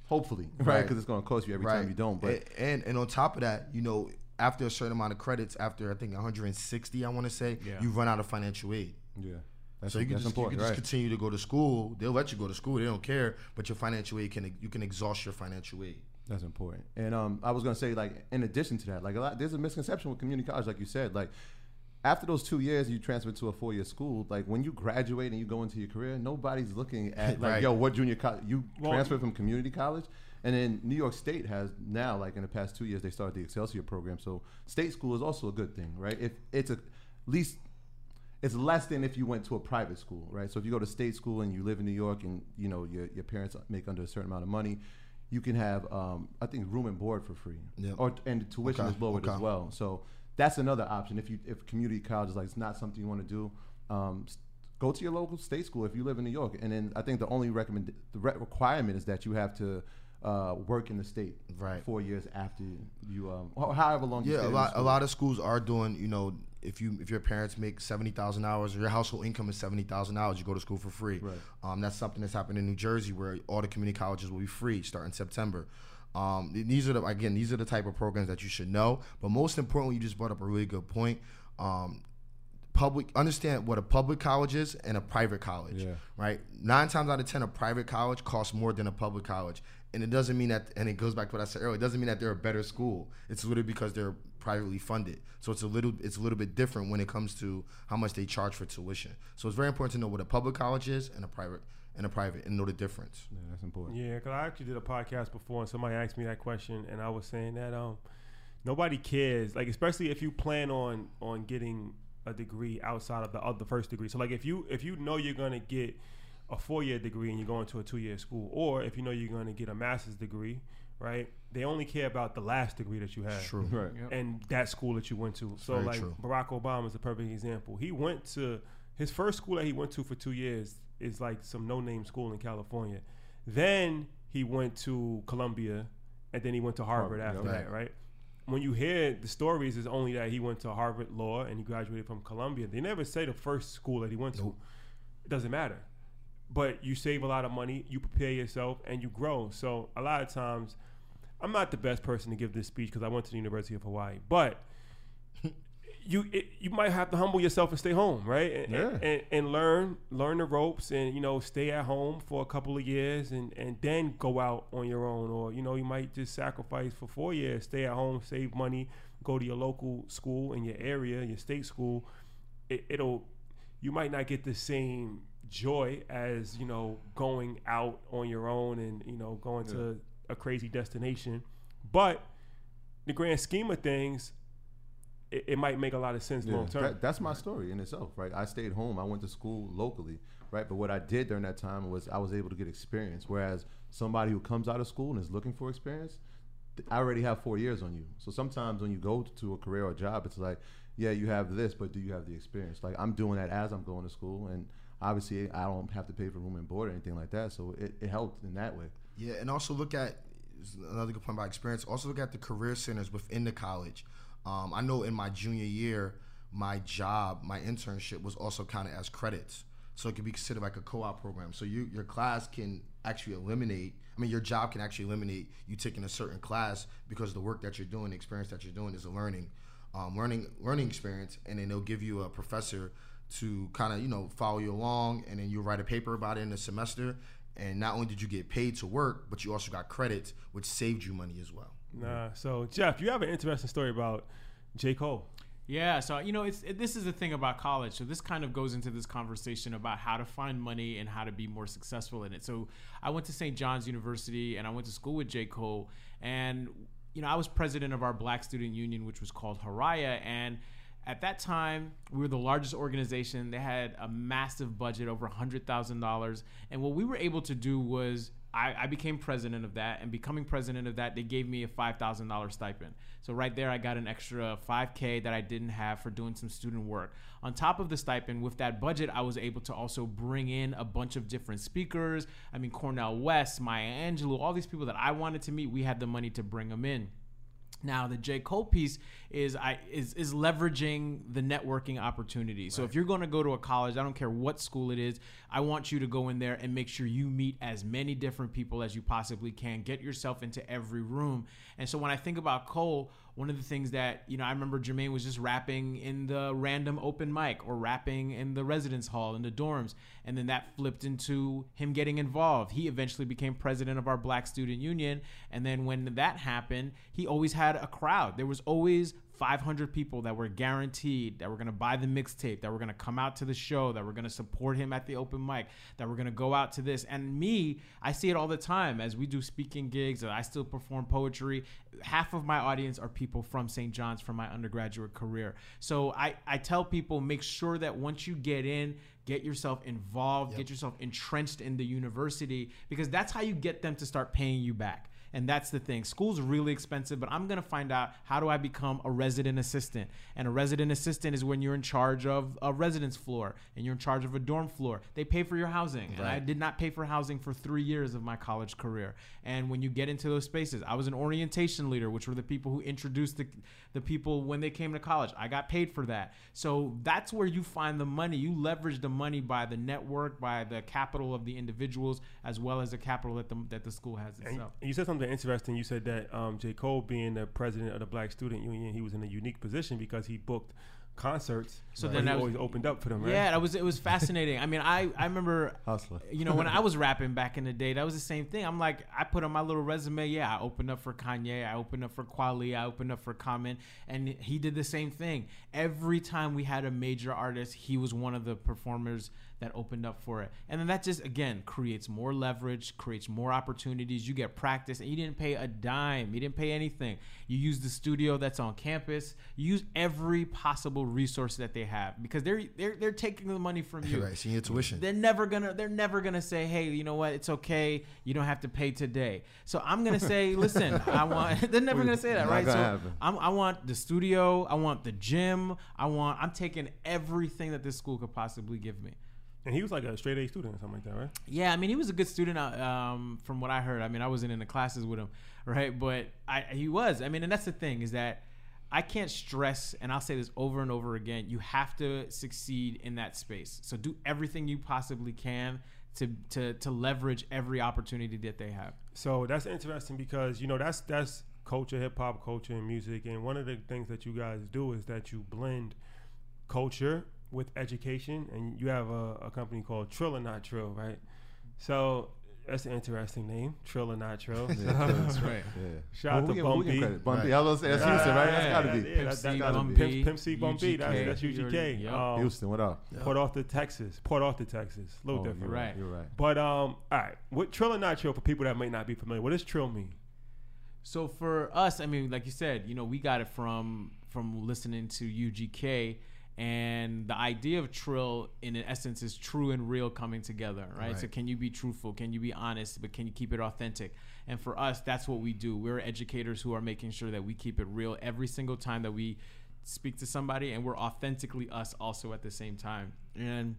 Hopefully, right? Right. Because it's going to cost you every time you don't. But A- and and on top of that, you know, after a certain amount of credits, after I think 160, I want to say, Yeah. you run out of financial aid. yeah, that's, So you can just, you can just right? continue to go to school. They'll let you go to school. They don't care, but your financial aid can you can exhaust your financial aid. That's important. And um, I was gonna say, like, in addition to that, like, a lot, there's a misconception with community college, like you said, like, after those two years, you transfer to a four-year school. Like, when you graduate and you go into your career, nobody's looking at <laughs> like, Right. yo, what junior college you Well- transfer from community college. And then New York State has now, like in the past two years, they started the Excelsior program. So state school is also a good thing, right? If it's a, at least it's less than if you went to a private school, right? So if you go to state school and you live in New York and you know your, your parents make under a certain amount of money, you can have um, I think room and board for free, Yep. or and the tuition Okay, is lowered as well. So that's another option if you if community college is like it's not something you want to do. Um, Go to your local state school if you live in New York, and then I think the only recommend the re- requirement is that you have to uh, work in the state Right. four years after you, um, however long. you Yeah, a lot a lot of schools are doing. You know, if you if your parents make seventy thousand dollars or your household income is seventy thousand dollars, you go to school for free. Right. Um, that's something that's happened in New Jersey where all the community colleges will be free starting September. Um, these are the again these are the type of programs that you should know. But most importantly, you just brought up a really good point. Um, public understand what a public college is and a private college. Yeah. Right. Nine times out of ten, a private college costs more than a public college, and it doesn't mean that. And it goes back to what I said earlier. It doesn't mean that they're a better school. It's literally because they're privately funded. So it's a little it's a little bit different when it comes to how much they charge for tuition. So it's very important to know what a public college is and a private and a private and know the difference. Yeah, that's important. Yeah, because I actually did a podcast before, and somebody asked me that question, and I was saying that um, nobody cares. Like, especially if you plan on on getting a degree outside of the of the first degree. So, like, if you if you know you're gonna get a four year degree and you're going to a two year school, or if you know you're gonna get a master's degree, right? They only care about the last degree that you have True. Right. Yep. and that school that you went to. So Very like true. Barack Obama is a perfect example. He went to his first school that he went to for two years is like some no name school in California. Then he went to Columbia, and then he went to Harvard, Harvard, after that, right? When you hear the stories, it's only that he went to Harvard Law and he graduated from Columbia. They never say the first school that he went to. It doesn't matter. But you save a lot of money, you prepare yourself, and you grow. So a lot of times, I'm not the best person to give this speech because I went to the University of Hawaii, but you it, you might have to humble yourself and stay home, right? And, Yeah. and, and, and learn learn the ropes, and you know stay at home for a couple of years, and and then go out on your own, or you know you might just sacrifice for four years, stay at home, save money, go to your local school in your area, your state school. It, it'll you might not get the same joy as you know going out on your own and you know going to a crazy destination but the grand scheme of things it, it might make a lot of sense Yeah, long term that- that's my story in itself, right? I stayed home. I went to school locally, right? But what I did during that time was I was able to get experience. Whereas somebody who comes out of school and is looking for experience, I already have four years on you. So sometimes when you go to a career or job, it's like, yeah, you have this, but do you have the experience? Like I'm doing that as I'm going to school, and obviously I don't have to pay for room and board or anything like that. So it, it helped in that way. Yeah, and also look at another good point about experience. Also look at the career centers within the college. Um, I know in my junior year, my job, my internship was also counted as credits, so it could be considered like a co-op program. So you your class can actually eliminate. I mean, your job can actually eliminate you taking a certain class because the work that you're doing, the experience that you're doing, is a learning, um, learning, learning experience, and then they'll give you a professor to kind of you know follow you along, and then you write a paper about it in the semester. And not only did you get paid to work, but you also got credits, which saved you money as well. Nah so jeff you have an interesting story about j cole Yeah, so you know, it's it, this is the thing about college. So this kind of goes into this conversation about how to find money and how to be more successful in it. So I went to St. John's University and I went to school with J. Cole, and you know, I was president of our Black Student Union, which was called Haraya, and at that time, we were the largest organization. They had a massive budget, over $100,000. And what we were able to do was I, I became president of that. And becoming president of that, they gave me a $5,000 stipend. So right there, I got an extra 5K that I didn't have for doing some student work. On top of the stipend, with that budget, I was able to also bring in a bunch of different speakers. I mean, Cornel West, Maya Angelou, all these people that I wanted to meet, we had the money to bring them in. Now the J Cole piece is I is is leveraging the networking opportunity. So if you're going to go to a college, I don't care what school it is, I want you to go in there and make sure you meet as many different people as you possibly can. Get yourself into every room. And so when I think about Cole, one of the things that you know I remember Jermaine was just rapping in the random open mic or rapping in the residence hall in the dorms, and then that flipped into him getting involved. He eventually became president of our Black Student Union, and then when that happened, he always had a crowd. There was always 500 people that were guaranteed that were going to buy the mixtape, that were going to come out to the show, that were going to support him at the open mic, that were going to go out to this. And me, I see it all the time as we do speaking gigs, and I still perform poetry. Half of my audience are people from St. John's from my undergraduate career. So I, I tell people make sure that once you get in, get yourself involved, get yourself entrenched in the university, because that's how you get them to start paying you back. And that's the thing. School's really expensive, but I'm going to find out how do I become a resident assistant? And a resident assistant is when you're in charge of a residence floor and you're in charge of a dorm floor. They pay for your housing. And I did not pay for housing for three years of my college career. And when you get into those spaces, I was an orientation leader, which were the people who introduced the, the people when they came to college. I got paid for that. So that's where you find the money. You leverage the money by the network, by the capital of the individuals, as well as the capital that the, that the school has And itself. you said something interesting. You said that um, J. Cole, being the president of the Black Student Union, he was in a unique position because he booked concerts. So but then he I was- always opened up for them, right? Yeah, that was it was fascinating. I mean, I I remember Hustler. you know when I was rapping back in the day, that was the same thing. I'm like, I put on my little resume. Yeah, I opened up for Kanye. I opened up for Kweli. I opened up for Common, and he did the same thing. Every time we had a major artist, he was one of the performers that opened up for it. And then that just again creates more leverage, creates more opportunities. You get practice, and you didn't pay a dime. You didn't pay anything. You use the studio that's on campus. You use every possible resource that they have because they're they're they're taking the money from <laughs> you. right, senior tuition. They're never gonna they're never gonna say, hey, you know what, it's okay, you don't have to pay today. So I'm gonna say, <laughs> listen, I want <laughs> they're never gonna say that, right? So. I'm, I want the studio, I want the gym, I want I'm taking everything that this school could possibly give me. And he was like a straight A student or something like that, right? Yeah, I mean, he was a good student. uh, Um, from what I heard, I mean, I wasn't in the classes with him, right? But I, he was. I mean, and that's the thing is that I can't stress, and I'll say this over and over again. You have to succeed in that space. So do everything you possibly can to to to leverage every opportunity that they have. So that's interesting because you know that's that's culture, hip hop culture, and music. And one of the things that you guys do is that you blend culture with education, and you have a, a company called Trill or Not Trill, right? So that's an interesting name, Trill or Not Trill. That's <laughs> right. Yeah. Shout out to we give- we Bun give B. credit. Bun B. Right. I was gonna say that's Houston, right? That's gotta be. Yeah, that, C, that gotta Bun be. B, Pimp, Pimp C, Bun B. That's, UGK. that's UGK. yep. Um, Houston, what up? Port Arthur, Texas. Port Arthur, Texas. A little Oh, different. You're right. Right. You're right. But um, all right. What trill or not trill for people that may not be familiar? What does trill mean? So for us, I mean, like you said, you know, we got it from from listening to UGK, and the idea of trill, in essence, is true and real coming together, right? Right. So can you be truthful? Can you be honest? But can you keep it authentic? And for us, that's what we do. We're educators who are making sure that we keep it real every single time that we speak to somebody, and we're authentically us also at the same time. And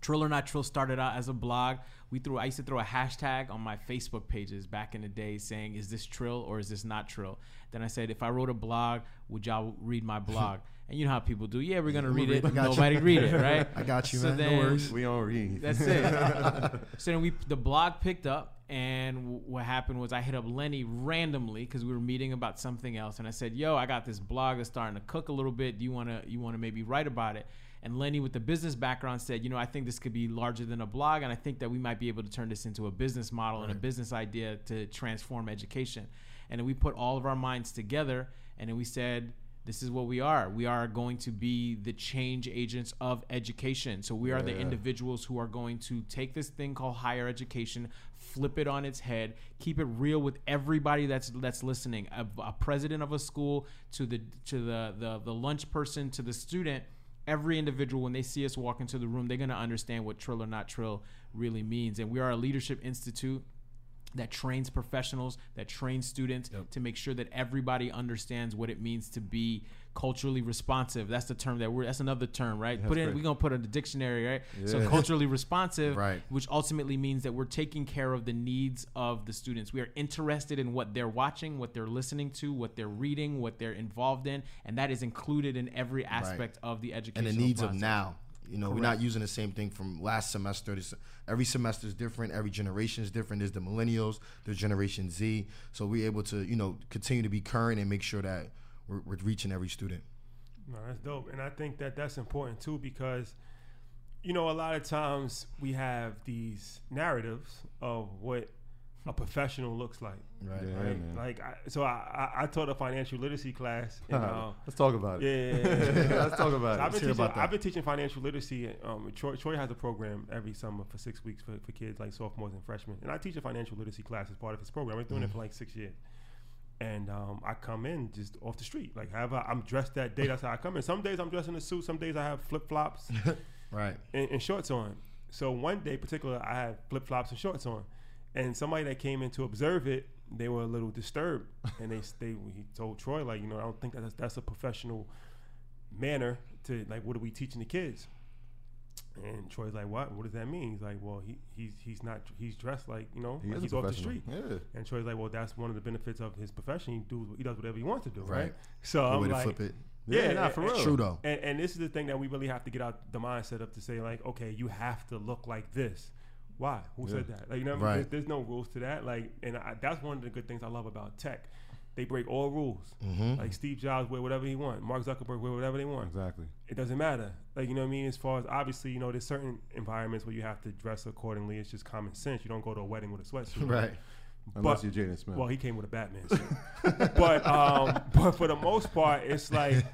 Trill or Not Trill started out as a blog. We threw I used to throw a hashtag on my Facebook pages back in the day saying, "Is this Trill or is this not Trill?" Then I said, "If I wrote a blog, would y'all read my blog?" <laughs> and you know how people do. Yeah, we're gonna I'm read gonna it. read- I you. Nobody read it, right? <laughs> I got you, So man. then- no worries. We on read. That's it. <laughs> so then we the blog picked up, and w- what happened was I hit up Lenny randomly because we were meeting about something else, and I said, "Yo, I got this blog that's starting to cook a little bit. Do you wanna you wanna maybe write about it?" And Lenny, with the business background, said, "You know, I think this could be larger than a blog, and I think that we might be able to turn this into a business model and a business idea to transform education." And then we put all of our minds together, and then we said this is what we are. We are going to be the change agents of education. So we are the individuals who are going to take this thing called higher education, flip it on its head, keep it real with everybody that's that's listening. A, a president of a school to the to the, the the lunch person to the student. Every individual, when they see us walk into the room, they're going to understand what trill or not trill really means. And we are a leadership institute that trains professionals, that trains students to make sure that everybody understands what it means to be culturally responsive. That's the term that we're. That's another term, right? put in. We're gonna put in the dictionary, right? So culturally responsive, Right. Which ultimately means that we're taking care of the needs of the students. We are interested in what they're watching, what they're listening to, what they're reading, what they're involved in, and that is included in every aspect of the education and the needs of now. You know, we're not using the same thing from last semester. This, every semester is different. Every generation is different. There's the millennials. There's Generation Z. So we're able to, you know, continue to be current and make sure that we're, we're reaching every student. No, that's dope, and I think that that's important too because, you know, a lot of times we have these narratives of what a professional looks like. Right. Yeah, Right? man. Like, I, so I, I I taught a financial literacy class. <laughs> And, uh, Let's talk about it. yeah, <laughs> Let's talk about So I've it. been, teaching, about that. I've been teaching financial literacy. Um, Troy, Troy has a program every summer for six weeks for, for kids like sophomores and freshmen. And I teach a financial literacy class as part of his program. I've been doing it for like six years. And um, I come in just off the street. Like, however, I'm dressed that day. That's how I come in. Some days I'm dressed in a suit. Some days I have flip flops <laughs> Right. and, and shorts on. So one day, particular, I had flip flops and shorts on, and somebody that came in to observe it, they were a little disturbed, and they they he told Troy like, you know, I don't think that's that's a professional manner to like, what are we teaching the kids? And Troy's like, what? What does that mean? He's like, well, he he's he's not he's dressed like you know He like he's off the street. Yeah. And Troy's like, well, that's one of the benefits of his profession. He do he does whatever he wants to do, right? Right. So Good I'm way to like, flip it. Yeah, nah, and- for real. True though. and, and this is the thing that we really have to get out the mindset of to say like, okay, you have to look like this. Why? Who said that? Like, you know, what I mean? Right. there's, there's no rules to that. Like, and I, that's one of the good things I love about tech they break all rules. Mm-hmm. Like Steve Jobs wear whatever he want, Mark Zuckerberg wear whatever they want. Exactly. It doesn't matter. Like you know what I mean. As far as obviously, you know, there's certain environments where you have to dress accordingly. It's just common sense. You don't go to a wedding with a sweatsuit. on. <laughs> Right. Unless But- you're Jaden Smith. Well, he came with a Batman suit. <laughs> but um, but for the most part, it's like,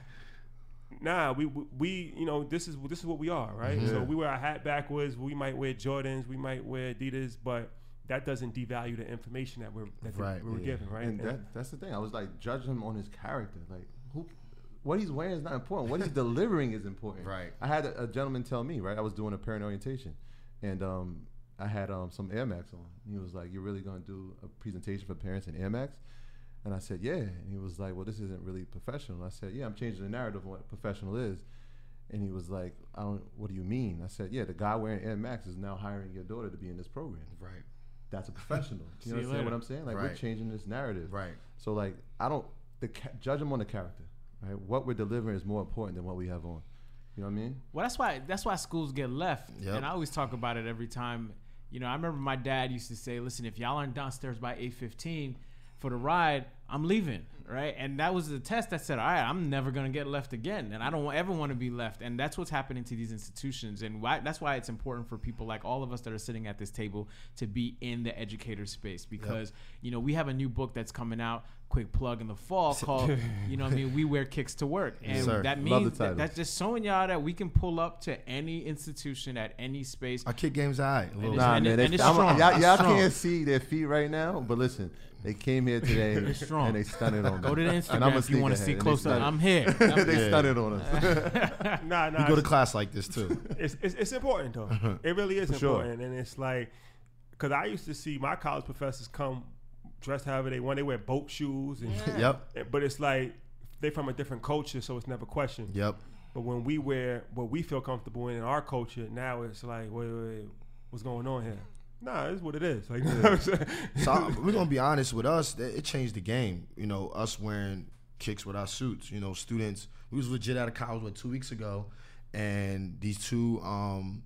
nah, we we you know this is this is what we are, right? Mhm. So we wear our hat backwards. We might wear Jordans. We might wear Adidas, but that doesn't devalue the information that we're that Right, we were Yeah. given, right? And And- that, that's the thing. I was like judging him on his character. Like who, what he's wearing is not important. What he's <laughs> delivering is important. Right. I had a, a gentleman tell me, right? I was doing a parent orientation, and um, I had um some Air Max on. He was like, "You're really gonna do a presentation for parents in Air Max?" And I said, "Yeah." And he was like, "Well, this isn't really professional." I said, "Yeah, I'm changing the narrative of what professional is." And he was like, "I don't. What do you mean?" I said, "Yeah, the guy wearing Air Max is now hiring your daughter to be in this program. Right. That's a professional. <laughs> See you you understand what. I'm saying? Like we're changing this narrative. Right. So like I don't the ca- judge them on the character. Right. What we're delivering is more important than what we have on. You know what I mean? Well, that's why that's why schools get left, Yep. and I always talk about it every time. You know, I remember my dad used to say, "Listen, if y'all aren't downstairs by eight fifteen for the ride, I'm leaving." Right, and that was the test that said, "All right, I'm never gonna get left again, and I don't ever want to be left." And that's what's happening to these institutions, and why that's why it's important for people like all of us that are sitting at this table to be in the educator space because you know we have a new book that's coming out. Quick plug in the fall <laughs> called, you know, what I mean, we wear kicks to work, and Yes, that means that, that's just showing y'all that we can pull up to any institution at any space. Our kid game's all right. A little Nah, and man. it- they- and it's I'm- strong. Y'all, y'all strong. can't see their feet right now, but listen, they came here today <laughs> It's strong. and they stunted on me. Go to the And I'm Instagram a if you want to sneakerhead, see and they closer. stunted- I'm here. <laughs> they Yeah. stunted on us. <laughs> nah, nah. we go to class like this too. it's, it's, it's important though. it really is For sure. important, and it's like because I used to see my college professors come dressed however they want. They wear boat shoes, and yep. but it's like they from a different culture, so it's never questioned. Yep. But when we wear what we feel comfortable in, in our culture, now it's like, wait, wait, wait what's going on here? Nah, it's what it is. Like, <laughs> you know what I'm? So we're gonna be honest with us. It changed the game. You know, us wearing kicks with our suits. You know, students. We was legit out of college what two weeks ago, and these two um,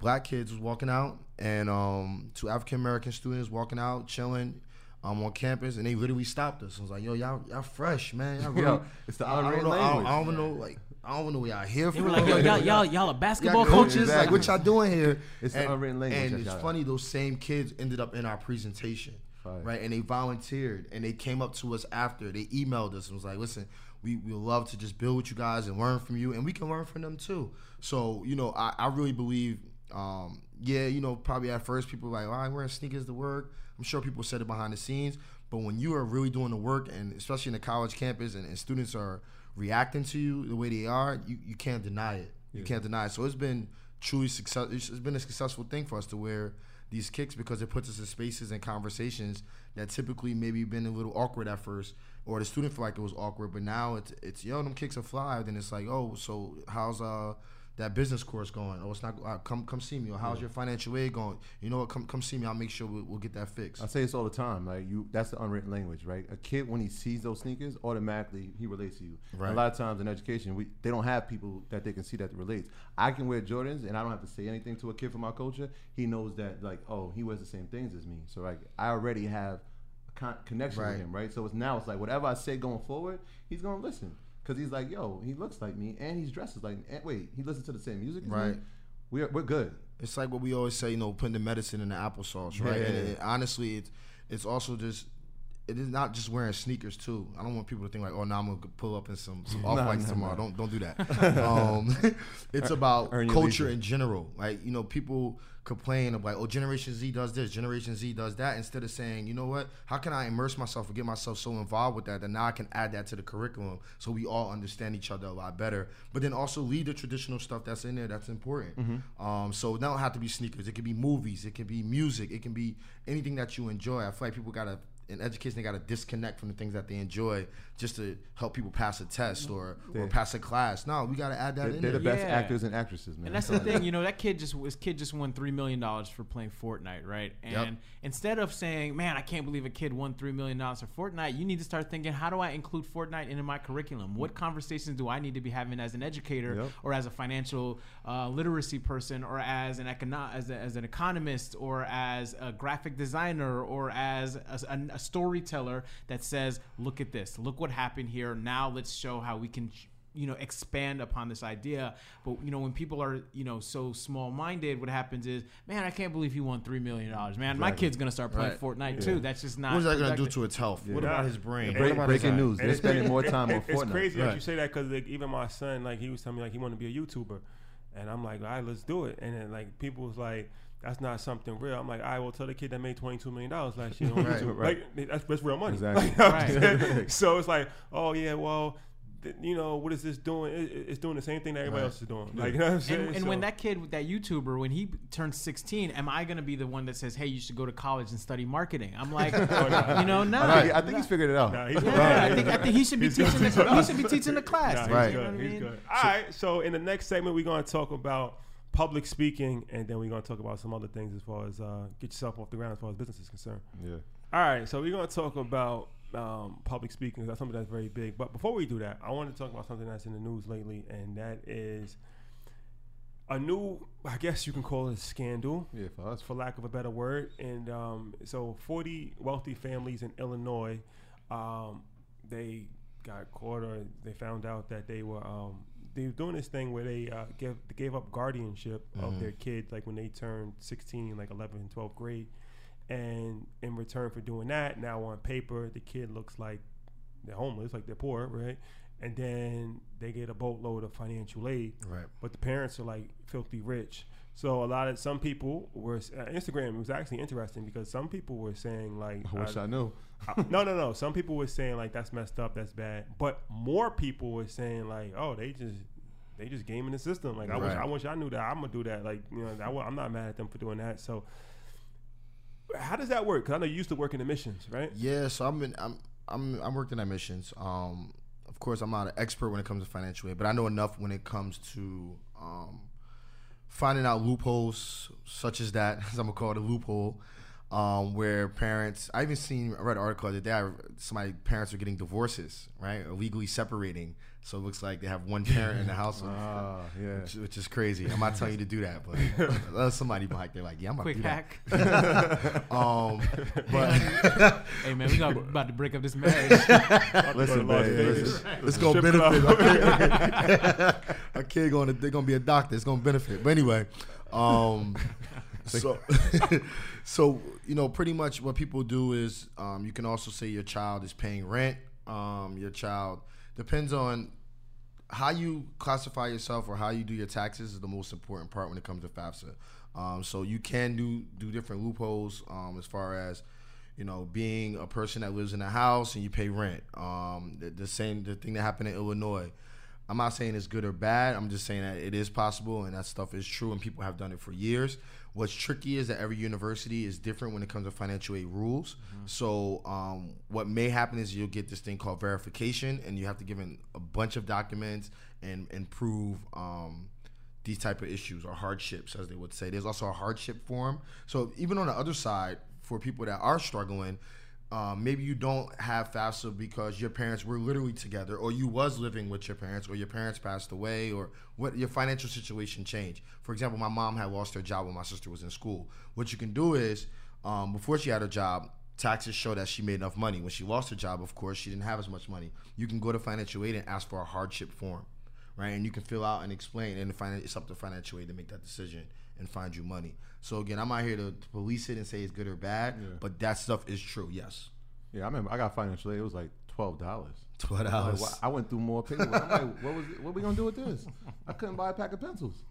black kids was walking out, and um, two African American students walking out, chilling. Um, on campus, and they literally stopped us. I was like, "Yo, y'all, y'all fresh, man. Y'all <laughs> really, Yo, it's the I, I don't know. I don't. I don't know. Like, I don't even know what y'all here for. They were like, yo, y'all, y'all, y'all are basketball Y'all coaches. coaches, like what y'all doing here? It's the unwritten language And it's y'all- funny, those same kids ended up in our presentation, Fire. right? And they volunteered, and they came up to us after. They emailed us and was like, "Listen, we we love to just build with you guys and learn from you, and we can learn from them too." So you know, I, I really believe, um, yeah, you know, probably at first people were like, "Oh, I'm wearing sneakers to work." I'm sure people said it behind the scenes, but when you are really doing the work, and especially in the college campus, and, and students are reacting to you the way they are, you, you can't deny it. You can't deny it. So it's been truly success. It's been a successful thing for us to wear these kicks because it puts us in spaces and conversations that typically maybe been a little awkward at first, or the student feel like it was awkward. But now it's it's yo, them kicks are fly. Then it's like, oh, so how's uh that business course going? Oh, it's not. Uh, come come see me. Or how's your financial aid going? You know what? Come come see me. I'll make sure we'll, we'll get that fixed. I say this all the time. Like you, that's the unwritten language, right? A kid when he sees those sneakers, automatically he relates to you. And Right. A lot of times in education, we they don't have people that they can see that relates. I can wear Jordans, and I don't have to say anything to a kid from our culture. He knows that, like, oh, he wears the same things as me. So like, I already have a con- connection Right. with him, right? So it's now it's like whatever I say going forward, he's gonna listen because he's like, yo, he looks like me, and he's dressed like. And wait, he listens to the same music, as me? Right. We're we're good. It's like what we always say, you know, putting the medicine in the applesauce, right? Yeah. And it, honestly, it's it's also just it is not just wearing sneakers too. I don't want people to think like, oh, now I'm gonna pull up in some, some <laughs> off whites no, tomorrow. no. Don't don't do that. <laughs> um, <laughs> it's about culture leisure. in general. Like you know, people complain of like, oh, Generation Z does this, Generation Z does that. Instead of saying, you know what, how can I immerse myself and get myself so involved with that that now I can add that to the curriculum so we all understand each other a lot better. But then also lead the traditional stuff that's in there that's important. Mm-hmm. Um, so it don't have to be sneakers. It could be movies. It could be music. It can be anything that you enjoy. I feel like people gotta in education they gotta disconnect from the things that they enjoy just to help people pass a test or, or pass a class. No, we gotta add that They're, in they're the best Yeah. actors and actresses, man. And that's the thing, you know, that kid just this kid just won three million dollars for playing Fortnite, right? And Yep. instead of saying, "Man, I can't believe a kid won three million dollars for Fortnite," you need to start thinking, "How do I include Fortnite into my curriculum? What conversations do I need to be having as an educator, Yep. or as a financial uh, literacy person, or as an econo- as, a, as an economist, or as a graphic designer, or as a, a, a storyteller that says, "Look at this. Look what happened here. Now let's show how we can." you know expand upon this idea but you know when people are you know so small minded what happens is man i can't believe he won three million dollars man my kid's gonna start playing Right. Fortnite too that's just not What is that going to do to its health? What Yeah. about his brain? Yeah, What Break, about his breaking eye? news. They're spending more <laughs> time on it- It's Fortnite. crazy that you say that because like, even my son, like he was telling me like he wanted to be a YouTuber, and I'm like, all right, let's do it. And then like people was like, that's not something real. I'm like, I will tell the kid that made 22 million dollars last year <laughs> on Right, YouTube. right. Like that's, that's real money. Exactly. <laughs> Like, you know what I'm Right. <laughs> so it's like, oh yeah, well. th- You know what is this doing? It, it- it's doing the same thing that everybody Right. else is doing. Like you know what I'm saying? and, and when that kid, that YouTuber, when he turns 16, am I going to be the one that says, "Hey, you should go to college and study marketing"? I'm like, oh, no. you know, no. I think, I think he's figured it out. Nah, he's Yeah, I think I think he should be He's teaching. good. The, he should be teaching the class. Nah, he's Right. You know good. what He's mean? good. All right. So in the next segment, we're going to talk about public speaking, and then we're going to talk about some other things as far as uh, get yourself off the ground as far as business is concerned. Yeah. All right. So we're going to talk about um, public speaking. That's something that's very big. But before we do that, I want to talk about something that's in the news lately, and that is a new, I guess you can call it a scandal Yeah, for us. for lack of a better word. And um, so, 40 wealthy families in Illinois, um, they got caught or they found out that they were um, they were doing this thing where they uh, gave they gave up guardianship of their kids, like when they turned 16, like 11 and 12th grade. And in return for doing that, now on paper, the kid looks like they're homeless, like they're poor, right? And then they get a boatload of financial aid Right. but the parents are like filthy rich. So a lot of some people were uh, Instagram was actually interesting because some people were saying like I wish uh, I knew. <laughs> no no no. Some people were saying like that's messed up that's bad. But more people were saying like oh they just they just gaming the system. Like I wish I wish I knew that. I'm gonna do that. Like you know I, I'm not mad at them for doing that. So how does that work? Because I know you used to work in admissions right? Yeah, so I'm in, I'm I'm I'm working admissions. Um, of course, I'm not an expert when it comes to financial aid, but I know enough when it comes to um, finding out loopholes such as that, <laughs> as I'm gonna call it a loophole, um, where parents. I even seen I read an article the other day. I, somebody parents are getting divorces, right, or legally separating. So it looks like they have one <laughs> parent in the household. Ah, yeah. Which, which is crazy. I'm not telling you to do that, but <laughs> uh, somebody back there like, yeah, I'm about Quick to do hack. that. <laughs> Um, but hey man, we got about to break up this marriage. Listen, Las babe, Vegas. listen. It's gonna Strip benefit. A kid going to they're gonna be a doctor. It's gonna benefit. But anyway, um, so so you know, pretty much what people do is um, you can also say your child is paying rent. Um, your child depends on how you classify yourself or how you do your taxes is the most important part when it comes to FAFSA. Um, so you can do do different loopholes um, as far as you know being a person that lives in a house and you pay rent. Um, the, the same the thing that happened in Illinois. I'm not saying it's good or bad. I'm just saying that it is possible and that stuff is true and people have done it for years. What's tricky is that every university is different when it comes to financial aid rules. So um, what may happen is you'll get this thing called verification and you have to give in a bunch of documents and, and prove um, these type of issues or hardships, as they would say. There's also a hardship form. So even on the other side, for people that are struggling, um, maybe you don't have FAFSA because your parents were literally together, or you was living with your parents, or your parents passed away, or what your financial situation changed. For example, my mom had lost her job when my sister was in school. What you can do is, um, before she had her job, taxes show that she made enough money. When she lost her job, of course, she didn't have as much money. You can go to financial aid and ask for a hardship form right? And you can fill out and explain, and it's up to financial aid to make that decision and find you money. So again, I'm not here to, to police it and say it's good or bad, Yeah. but that stuff is true. Yes, Yeah, I remember I got financial aid. It was like twelve dollars. twelve Like, I went through more paperwork. I'm like, what was what are we gonna do with this? I couldn't buy a pack of pencils. <laughs>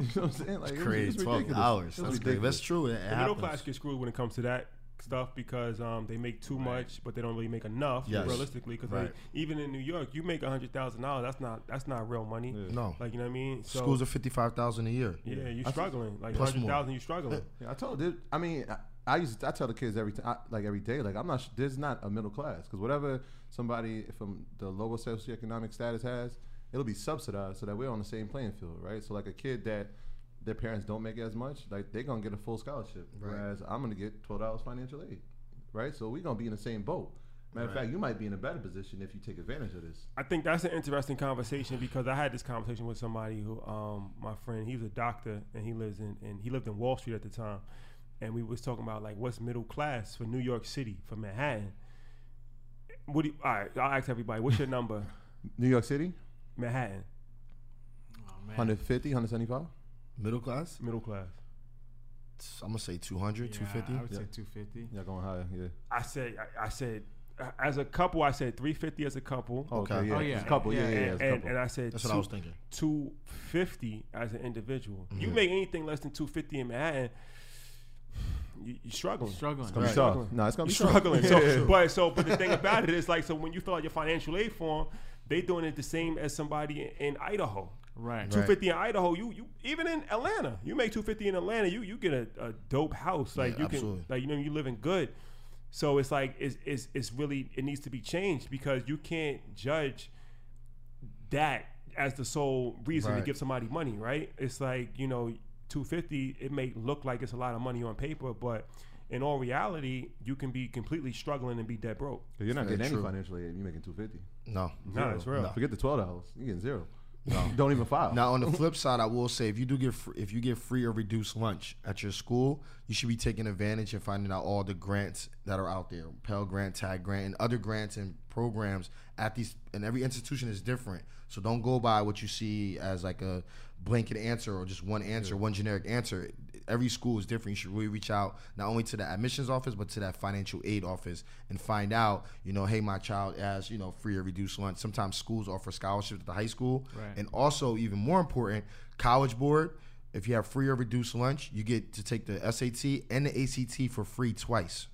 You know what I'm saying? Like it was- it Crazy, was twelve ridiculous. dollars. It was That's great. That's true. It the middle class gets screwed when it comes to that stuff because um, they make too much, but they don't really make enough Yes. realistically. Because Right. even in New York, you make a hundred thousand dollars. That's not that's not real money. Yeah. No, Like you know what I mean? So schools are fifty five thousand a year. yeah, you're I- struggling. Like Plus hundred more. you're struggling. Yeah, I told it. I mean, I, I used to, I tell the kids every time, like every day, like I'm not. sh- There's not a middle class because whatever somebody from the lower socioeconomic status has, it'll be subsidized so that we're on the same playing field, right? So like a kid that their parents don't make as much, like they're gonna get a full scholarship, Right. whereas I'm gonna get twelve dollars financial aid, right? So we're gonna be in the same boat. Matter of Right. fact, you might be in a better position if you take advantage of this. I think that's an interesting conversation because I had this conversation with somebody who, um, my friend, he was a doctor and he lives in and he lived in Wall Street at the time, and we was talking about like what's middle class for New York City for Manhattan. What do you, all right? I'll ask everybody. What's your number? <laughs> New York City, Manhattan, Oh, man. 150, 175. Middle class. middle class. I'm gonna say 200, Yeah, 250. I would Yeah. say 250. Yeah, going higher. Yeah. I said, I, I said, uh, as a couple, I said 350 as a couple. Okay. Okay. Yeah. Oh, yeah. It's a couple. Yeah. and, Yeah. yeah, it's a and, couple. and I said That's two, what I was thinking. 250 as an individual. You Mhm. make anything less than 250 in Manhattan, you, you're struggling. Struggling. It's gonna Right. be tough. Struggling. No, it's gonna be You're tough. struggling. Yeah. So, but so, but the thing about it is like, so when you fill out your financial aid form, they doing it the same as somebody in, in Idaho. Right. Right. 250 in Idaho, you you even in Atlanta, you make 250 in Atlanta, you you get a, a dope house. Like Yeah, you absolutely. can like you know you living good. So it's like it's, it's it's really it needs to be changed because you can't judge that as the sole reason to give somebody money, right? It's like, you know, 250 it may look like it's a lot of money on paper, but in all reality, you can be completely struggling and be dead broke. You're not getting any true. financial aid. You're making 250. No. No, it's real. No. Forget the twelve dollars. You're getting zero. No. <laughs> Don't even file. Now, on the flip side, I will say if you do get fr- if you get free or reduced lunch at your school, you should be taking advantage and finding out all the grants that are out there, Pell Grant, Tag Grant, and other grants and programs at these. And every institution is different, so don't go by what you see as like a blanket answer or just one answer, one generic answer. Every school is different. You should really reach out not only to the admissions office but to that financial aid office and find out, you know, hey, my child has you know free or reduced lunch. Sometimes schools offer scholarships at the high school, Right. and also even more important, College Board. If you have free or reduced lunch, you get to take the SAT and the ACT for free twice.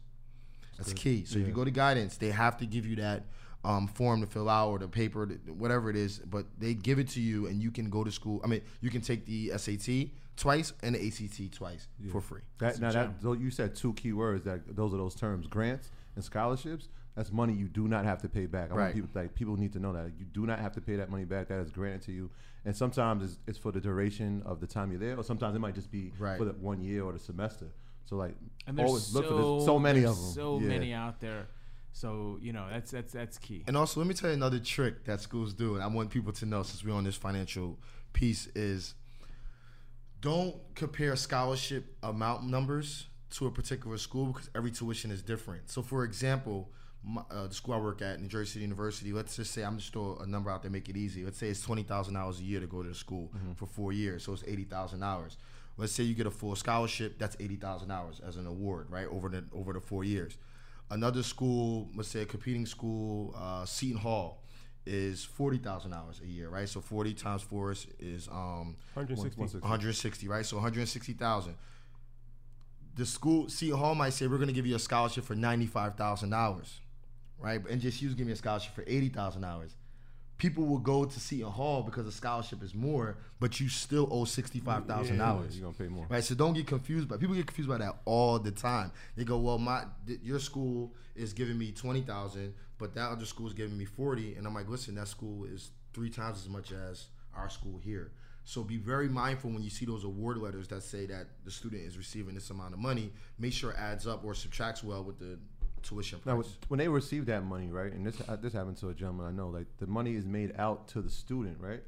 That's key. So if you go to guidance, they have to give you that um, form to fill out or the paper, whatever it is. But they give it to you, and you can go to school. I mean, you can take the SAT twice and the ACT twice for free. That, now that so you said two key words that those are those terms grants and scholarships. That's money you do not have to pay back. I Right. want people like people need to know that you do not have to pay that money back. That is granted to you, and sometimes it's, it's for the duration of the time you're there, or sometimes it might just be Right. for the one year or the semester. So like And there's always so, look for this, so many of them. So Yeah. many out there. So you know that's that's that's key. And also, let me tell you another trick that schools do, and I want people to know since we're on this financial piece is don't compare scholarship amount numbers to a particular school because every tuition is different. So, for example, my, uh, the school I work at, New Jersey City University, let's just say I'm just throw a number out there, make it easy. Let's say it's twenty thousand dollars a year to go to the school for four years, so it's eighty thousand dollars. Let's say you get a full scholarship, that's eighty thousand dollars as an award, right over the over the four years. Another school, let's say a competing school, uh, Seton Hall, is forty thousand dollars a year, right? So forty times four is, is um, 160. 160. 160, right? So 160,000. The school, Seton Hall might say, we're going to give you a scholarship for $95,000, right? And just you give me a scholarship for $80,000. People will go to Seton Hall because the scholarship is more, but you still owe $65,000. You're gonna pay more. Right, so don't get confused. But people get confused by that all the time. They go, "Well, my th- your school is giving me twenty thousand, but that other school is giving me 40. And I'm like, "Listen, that school is three times as much as our school here." So be very mindful when you see those award letters that say that the student is receiving this amount of money. Make sure it adds up or subtracts well with the tuition price. Now, when they receive that money, right, and this uh, this happened to a gentleman I know, like the money is made out to the student, right?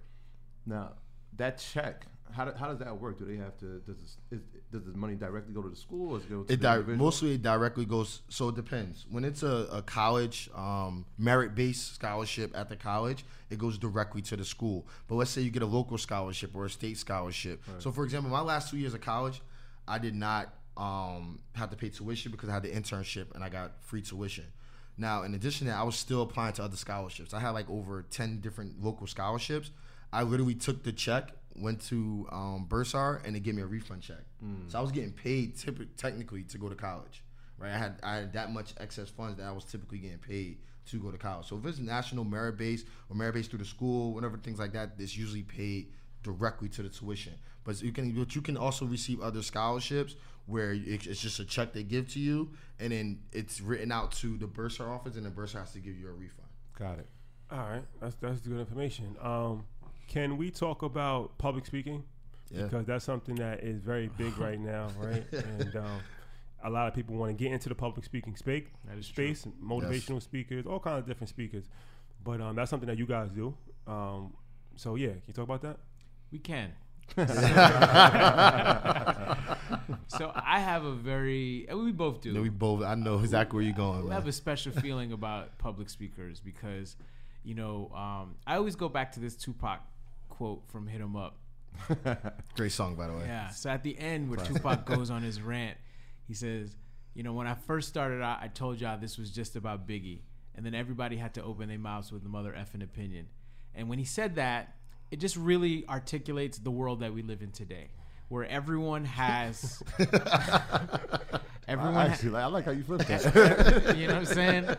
Now, that check, how, do, how does that work? Do they have to? Does this, is, does the money directly go to the school, or does it go to It the di- mostly it directly goes. So it depends. When it's a, a college um, merit based scholarship at the college, it goes directly to the school. But let's say you get a local scholarship or a state scholarship. So for example, my last two years of college, I did not um, have to pay tuition because I had the internship and I got free tuition. Now, in addition to that, I was still applying to other scholarships. I had like over ten different local scholarships. I literally took the check, went to um, Bursar, and they gave me a refund check. So I was getting paid technically to go to college, right? I had I had that much excess funds that I was typically getting paid to go to college. So if it's national merit based or merit based through the school, whatever things like that, it's usually paid directly to the tuition. But you can but you can also receive other scholarships where it's just a check they give to you, and then it's written out to the bursar office, and the bursar has to give you a refund. Got it. All right, that's that's good information. Um, can we talk about public speaking? Yeah. Because that's something that is very big <laughs> right now, right? and um, a lot of people want to get into the public speaking space, That is true. space, motivational speakers, all kinds of different speakers. But um, that's something that you guys do. Um, so yeah, can you talk about that? We can. <laughs> <laughs> <laughs> so I have a very we both do. Yeah, we both. I know exactly where you're going. We man. have a special feeling about public speakers because, you know, um, I always go back to this Tupac quote from "Hit 'Em Up." <laughs> Great song, by the way. Yeah. So at the end, where Tupac <laughs> goes on his rant, he says, "You know, when I first started out, I told y'all this was just about Biggie, and then everybody had to open their mouths with the mother effing opinion." And when he said that, it just really articulates the world that we live in today, where everyone has. <laughs> <laughs> everyone. I actually, like, I like how you flip that. <laughs> you know what I'm saying?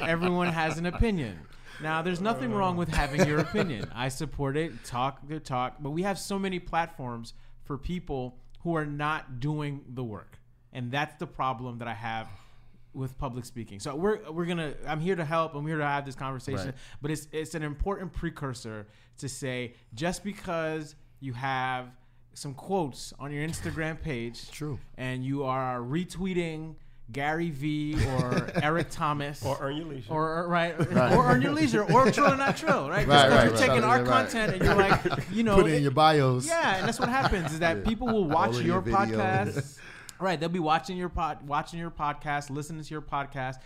Everyone has an opinion. Now, there's nothing uh. wrong with having your opinion. I support it. Talk the talk, but we have so many platforms for people who are not doing the work, and that's the problem that I have with public speaking. So we're we're gonna. I'm here to help. I'm here to have this conversation, Right. but it's it's an important precursor to say just because you have some quotes on your Instagram page, True. and you are retweeting Gary V or <laughs> Eric Thomas Or earn your leisure. or, or- right, or earn your leisure or trill or not trill, right? <laughs> Just Right, 'cause right, you're right. taking our Right. content and you're like, you <laughs> know, Put it in it- your bios. yeah, and that's what happens is that people will watch All your your videos. Right, they'll be watching your pod, watching your podcast, listening to your podcast,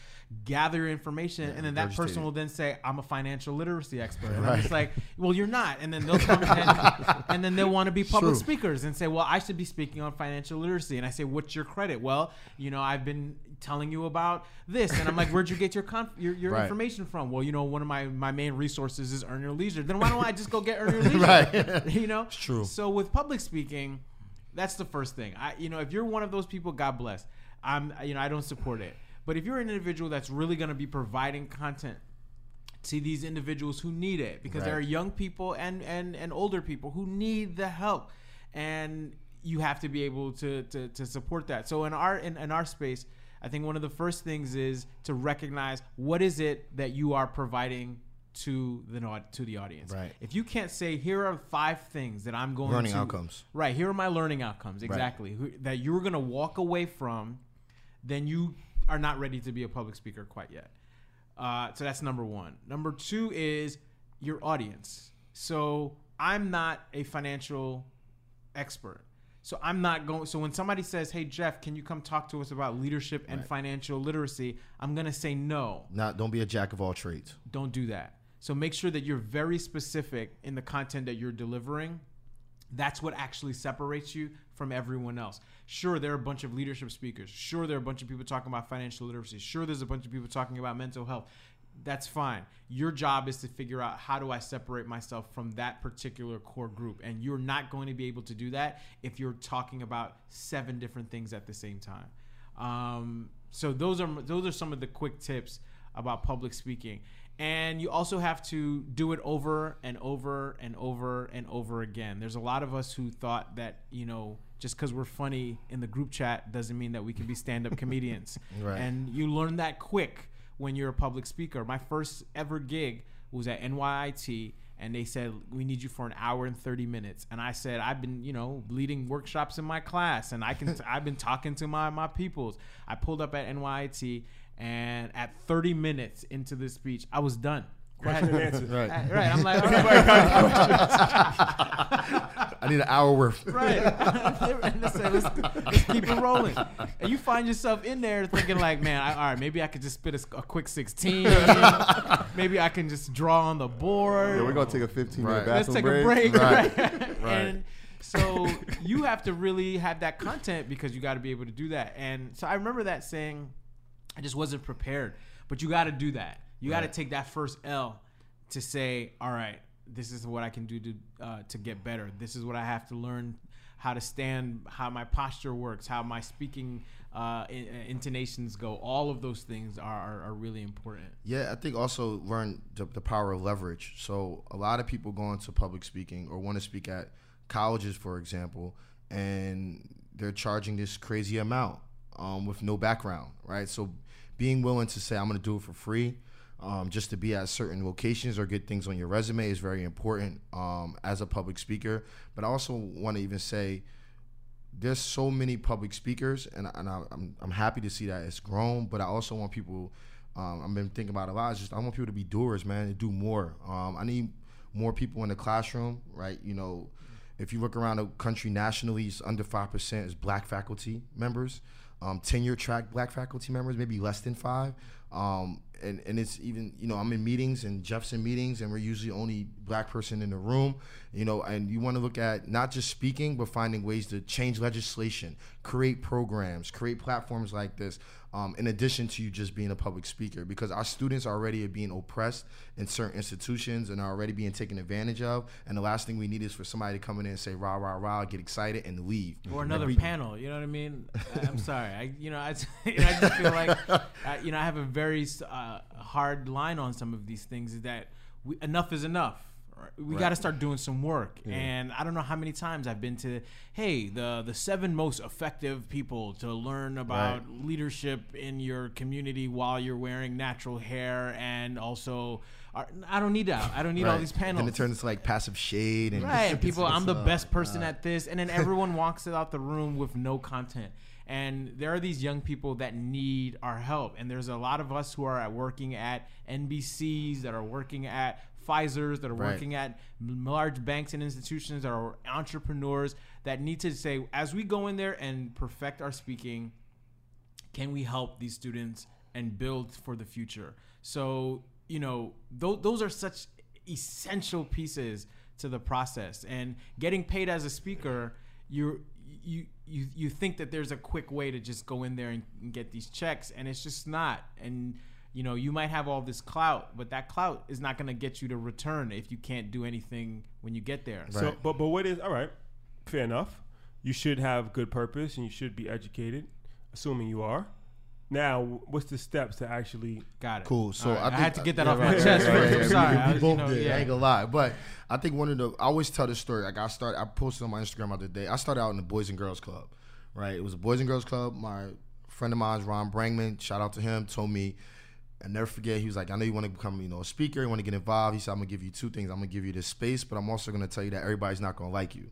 gather your information, and then that person will then say, "I'm a financial literacy expert." And I'm just like, "Well, you're not." And then they'll <laughs> come and, and then they'll want to be public True. speakers and say, "Well, I should be speaking on financial literacy." And I say, "What's your credit?" Well, you know, I've been telling you about this, and I'm like, "Where'd you get your conf- your, your Right. information from?" Well, you know, one of my my main resources is Earn Your Leisure. Then why don't I just go get Earn Your <laughs> Leisure? Right. <laughs> you know, It's true. So with public speaking, that's the first thing. I, you know, if you're one of those people, God bless. I'm, you know, I don't support it. But if you're an individual that's really going to be providing content to these individuals who need it, because there are young people and and and older people who need the help, and you have to be able to to, to support that. So in our in, in our space. I think one of the first things is to recognize what is it that you are providing to the to the audience. Right. If you can't say here are five things that I'm going to Learning to outcomes. Right. Here are my learning outcomes. Exactly. Who, that you're going to walk away from, then you are not ready to be a public speaker quite yet. Uh, so that's number one. Number two is your audience. So I'm not a financial expert. So I'm not going. So when somebody says, "Hey Jeff, can you come talk to us about leadership and financial literacy?" I'm gonna say no Not don't be a jack of all trades. don't do that. So make sure that you're very specific in the content that you're delivering. That's what actually separates you from everyone else. Sure, there are a bunch of leadership speakers. Sure, there are a bunch of people talking about financial literacy. Sure, there's a bunch of people talking about mental health. That's fine. Your job is to figure out how do I separate myself from that particular core group. And you're not going to be able to do that if you're talking about seven different things at the same time. Um, so those are those are some of the quick tips about public speaking. And you also have to do it over and over and over and over again. There's a lot of us who thought that, you know, just because we're funny in the group chat doesn't mean that we can be stand up <laughs> comedians. Right. And you learn that quick when you're a public speaker. My first ever gig was at NYIT and they said we need you for an hour and 30 minutes and i said i've been you know leading workshops in my class and i can i've been talking to my my peoples i pulled up at nyit and at 30 minutes into the speech i was done Question and answer. <laughs> Right. right, right. i'm like <laughs> all right, I need an hour worth. right. <laughs> And let's, let's, let's keep it rolling. And you find yourself in there thinking like, man, I, all right, maybe I could just spit a, a quick 16. maybe I can just draw on the board. Yeah, we're gonna take a 15 minute Right. bathroom Let's take a break. break. Right. Right. and so you have to really have that content because you got to be able to do that. And so I remember that saying, I just wasn't prepared. But you got to do that. You got to take that first L to say, all right, this is what I can do to uh, to get better. This is what I have to learn how to stand, how my posture works, how my speaking uh, in, intonations go. All of those things are, are, are really important. Yeah, I think also learn the, the power of leverage. So a lot of people go into public speaking or want to speak at colleges, for example, and they're charging this crazy amount um, with no background, right? So being willing to say I'm going to do it for free, um, just to be at certain locations or get things on your resume is very important um, as a public speaker. But I also want to even say there's so many public speakers, and, and I, I'm, I'm happy to see that it's grown. But I also want people, um, I've been thinking about a lot. Just I want people to be doers, man, and do more. Um, I need more people in the classroom, right? You know, If you look around the country nationally, it's under five percent is black faculty members. Um, tenure track black faculty members, maybe less than five. Um, and, and it's even you know I'm in meetings and Jeff's in meetings and we're usually only black person in the room you know and you want to look at not just speaking but finding ways to change legislation create programs create platforms like this um, in addition to you just being a public speaker because our students already are already being oppressed in certain institutions and are already being taken advantage of and the last thing we need is for somebody to come in and say rah rah rah get excited and leave or another we- panel. You know what I mean? I- I'm sorry. I you know I, you know, <laughs> I just feel like I, you know I have a very uh, hard line on some of these things. Is that we, enough is enough. Right? We got to start doing some work, and I don't know how many times I've been to, hey, the the seven most effective people to learn about leadership in your community while you're wearing natural hair, and also, are, I don't need that. I don't need all these panels. and it turns into like passive shade and Right, <laughs> people, I'm the best person at this, and then everyone walks out the room with no content. And there are these young people that need our help, and there's a lot of us who are working at NBCs, that are working at Pfizer's, that are Right. working at large banks and institutions, that are entrepreneurs that need to say, as we go in there and perfect our speaking, can we help these students and build for the future? So you know th- those are such essential pieces to the process. And getting paid as a speaker you're you you you think that there's a quick way to just go in there and, and get these checks and it's just not. And you know you might have all this clout but that clout is not going to get you to return if you can't do anything when you get there So, but but what is all right? Fair enough. You should have good purpose and you should be educated, assuming you are. Now, what's the steps to actually? got it Cool. So All right. I, I, had to get that yeah, off right, my right, chest right, first. I'm sorry. We, we I was, both you know, did. yeah. I ain't gonna lie, but I think one of the I always tell this story. Like I started, I posted on my Instagram the other day. I started out in the Boys and Girls Club, right? It was a Boys and Girls Club. My friend of mine, Ron Brangman, shout out to him, told me. I never forget. He was like, "I know you want to become, you know, a speaker. You want to get involved." He said, "I'm gonna give you two things. I'm gonna give you this space, but I'm also gonna tell you that everybody's not gonna like you."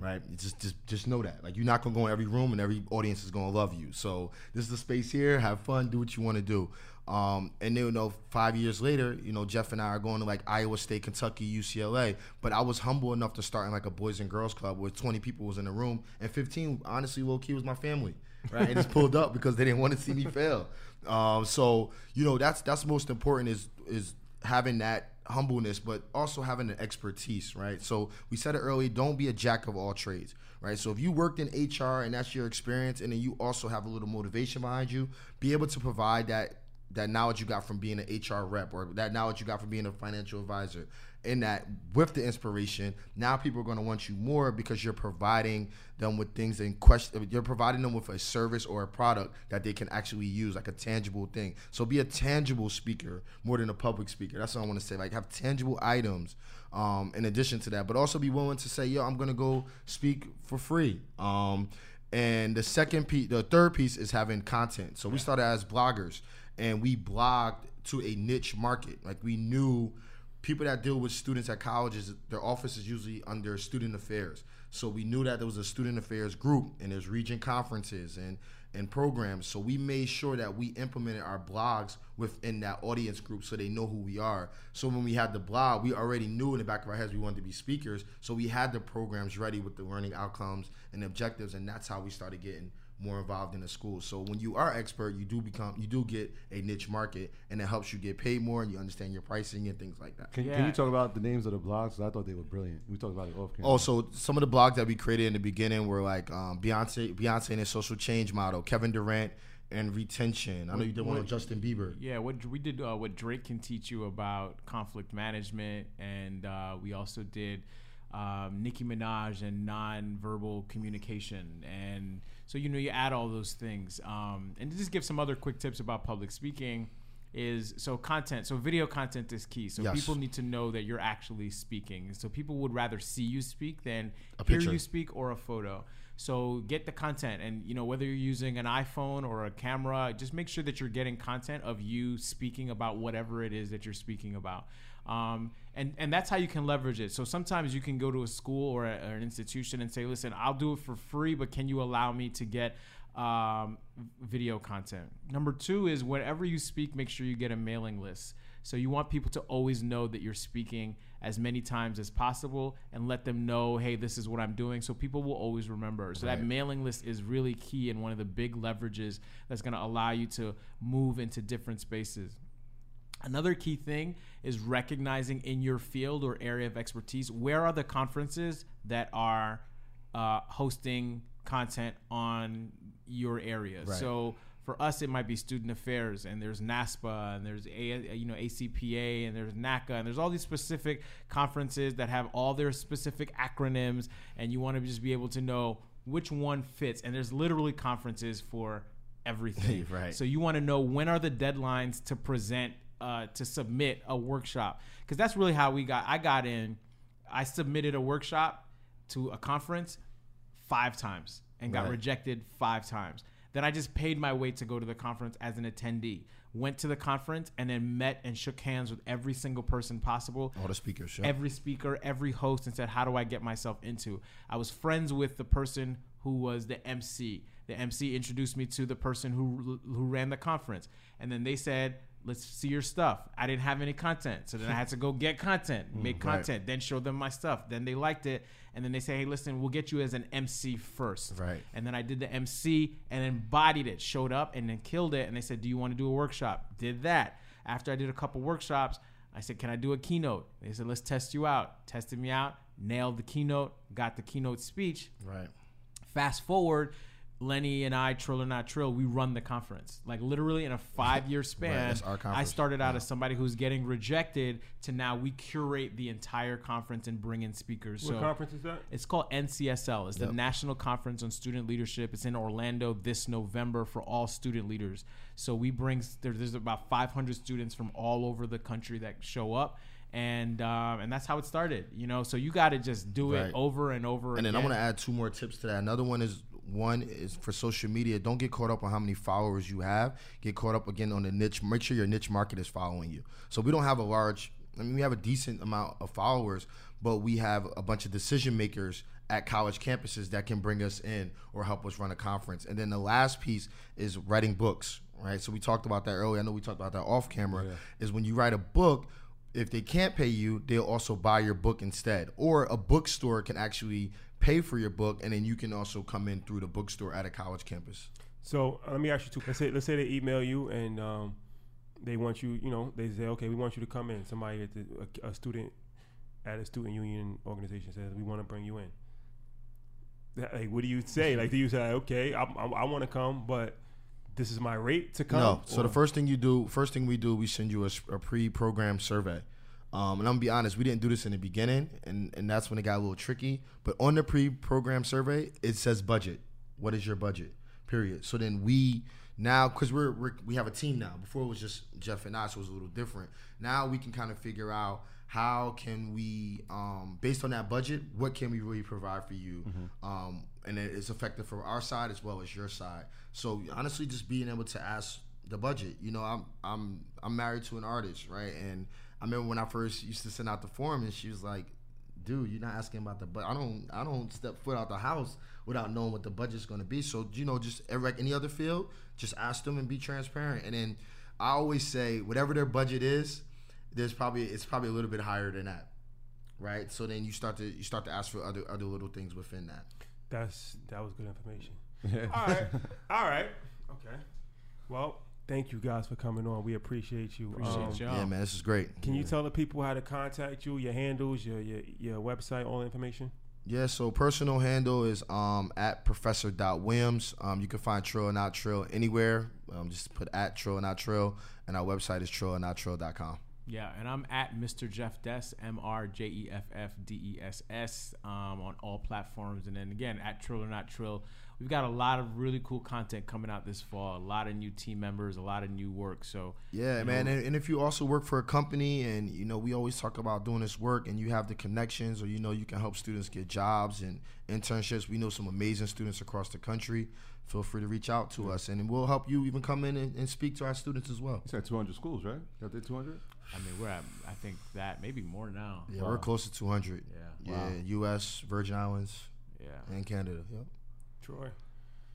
Right? You Just, just, just know that. Like, you're not gonna go in every room, and every audience is gonna love you. So this is the space here. Have fun. Do what you want to do. Um, and then, you know, five years later, you know, Jeff and I are going to like Iowa State, Kentucky, UCLA. But I was humble enough to start in like a Boys and Girls Club where 20 people was in the room, and 15, honestly, low key was my family. Right? And just pulled up because they didn't want to see me fail. Um, so you know, that's that's most important is is having that humbleness, but also having the expertise, right? So we said it early, don't be a jack of all trades, right? So if you worked in HR and that's your experience, and then you also have a little motivation behind you, be able to provide that that knowledge you got from being an HR rep or that knowledge you got from being a financial advisor. And that with the inspiration, now people are going to want you more because you're providing them with things in question. You're providing them with a service or a product that they can actually use, like a tangible thing. So be a tangible speaker more than a public speaker. That's what I want to say. Like have tangible items um, in addition to that, but also be willing to say, yo, I'm going to go speak for free. Um, and the second piece, the third piece is having content. So we started as bloggers and we blogged to a niche market. Like we knew people that deal with students at colleges, their office is usually under student affairs. So we knew that there was a student affairs group and there's region conferences and and programs. So we made sure that we implemented our blogs within that audience group so they know who we are. So when we had the blog, we already knew in the back of our heads we wanted to be speakers. So we had the programs ready with the learning outcomes and objectives, and that's how we started getting more involved in the school. So when you are expert, you do become you do get a niche market, and it helps you get paid more, and you understand your pricing and things like that. Can, can you talk about the names of the blogs? I thought they were brilliant. We talked about it off camera. Oh, so some of the blogs that we created in the beginning were like um, Beyonce, Beyonce and his social change model, Kevin Durant and retention. I know you did one on what- Justin Bieber. Yeah, what we did, uh, what Drake can teach you about conflict management, and uh, we also did um, Nicki Minaj and non-verbal communication, and so you know you add all those things, um, and to just give some other quick tips about public speaking is so content so video content is key so Yes. people need to know that you're actually speaking so people would rather see you speak than A hear picture. you speak or a photo so get the content and you know whether you're using an iphone or a camera just make sure that you're getting content of you speaking about whatever it is that you're speaking about. Um, and and that's how you can leverage it. So sometimes you can go to a school or, a, or an institution and say listen i'll do it for free but can you allow me to get um, video content? Number two is whenever you speak make sure you get a mailing list So you want people to always know that you're speaking as many times as possible and let them know, hey, this is what I'm doing. So people will always remember. So that mailing list is really key and one of the big leverages that's going to allow you to move into different spaces. Another key thing is recognizing in your field or area of expertise where are the conferences that are uh, hosting content on your area. Right. So for us, it might be student affairs, and there's NASPA, and there's a you know ACPA, and there's NACA, and there's all these specific conferences that have all their specific acronyms, and you want to just be able to know which one fits. And there's literally conferences for everything. <laughs> Right. So you want to know when are the deadlines to present uh, to submit a workshop because that's really how we got. I got in. I submitted a workshop to a conference five times and got Right. rejected five times. Then I just paid my way to go to the conference as an attendee. Went to the conference and then met and shook hands with every single person possible All the speakers. Sure. every speaker, every host, and said, "How do I get myself into?" I was friends with the person who was the MC. The MC introduced me to the person who who ran the conference, and then they said, "Let's see your stuff." I didn't have any content, so then I had to go get content, <laughs> mm, make right. content, then show them my stuff. Then they liked it, and then they say, "Hey, listen, we'll get you as an MC first. Right. And then I did the MC and embodied it, showed up and then killed it. And they said, Do you want to do a workshop? Did that. After I did a couple workshops, I said, Can I do a keynote? They said, Let's test you out. Tested me out, nailed the keynote, got the keynote speech. right. Fast forward, Lenny and I, Trill or Not Trill, we run the conference. Like literally in a <laughs> five year span, that's our I started out as somebody who's getting rejected to now we curate the entire conference and bring in speakers. What so conference is that? it's called NCSL. It's the National Conference on Student Leadership. It's in Orlando this November for all student leaders. So we bring there, there's about 500 students from all over the country that show up, and um, and that's how it started. You know, so you got to just do Right. it over and over. Again. And then again. I want to add two more tips to that. Another one is one is for social media. Don't get caught up on how many followers you have. Get caught up again on the niche. Make sure your niche market is following you. So we don't have a large. I mean, we have a decent amount of followers, but we have a bunch of decision makers at college campuses that can bring us in or help us run a conference. And then the last piece is writing books, right? So we talked about that earlier. I know we talked about that off camera. Is when you write a book, if they can't pay you, they'll also buy your book instead. Or a bookstore can actually pay for your book, and then you can also come in through the bookstore at a college campus. So uh, let me ask you two. Let's say let's say they email you and um, they want you. You know, they say, okay, we want you to come in. Somebody at the, a, a student at a student union organization says we want to bring you in. Like, what do you say? Like, do you say, okay, I, I, I want to come, but this is my rate to come? No. So the first thing you do, first thing we do, we send you a pre-programmed survey. Um, and I'm gonna be honest, we didn't do this in the beginning, and, and that's when it got a little tricky. But on the pre-programmed survey, it says budget. What is your budget? Period. So then we now, because we're, we're we have a team now. Before it was just Jeff and I, so it was a little different. Now we can kind of figure out how can we, um, based on that budget, what can we really provide for you, um, and it is effective for our side as well as your side. So honestly, just being able to ask the budget. You know, I'm I'm I'm married to an artist, right? And I remember when I first used to send out the form, and she was like, "Dude, you're not asking about the but I don't I don't step foot out the house without knowing what the budget's going to be." So you know, just like any other field, just ask them and be transparent. And then I always say, whatever their budget is, there's probably it's probably a little bit higher than that, right? So then you start to you start to ask for other other little things within that. That's that was good information. <laughs> All right, all right, okay. Well, thank you guys for coming on. We appreciate you. Appreciate Um, y'all. Yeah, man, this is great. Can you tell the people how to contact you, your handles, your your, your website, all the information? Yeah, so personal handle is um, at Professor Williams. Um, you can find Trill and Not Trill anywhere. Um, just put at Trill and Not Trill, and our website is trillandnottrill.com. Yeah, and I'm at Mr. Jeff Dess, M R J E F F D E S S, um, on all platforms. And then again, at Trill or Not Trill. We've got a lot of really cool content coming out this fall. A lot of new team members, a lot of new work. So Yeah, man. know, And, and if you also work for a company and, you know, we always talk about doing this work and you have the connections or, you know, you can help students get jobs and internships. We know some amazing students across the country. Feel free to reach out to us and we'll help you even come in and, and speak to our students as well. You said 200 schools, right? Got there 200? I mean, we're at, I think that maybe more now. Yeah, we're close to 200. Yeah. Yeah, U.S., Virgin Islands, Yeah. and Canada. Yep. Troy.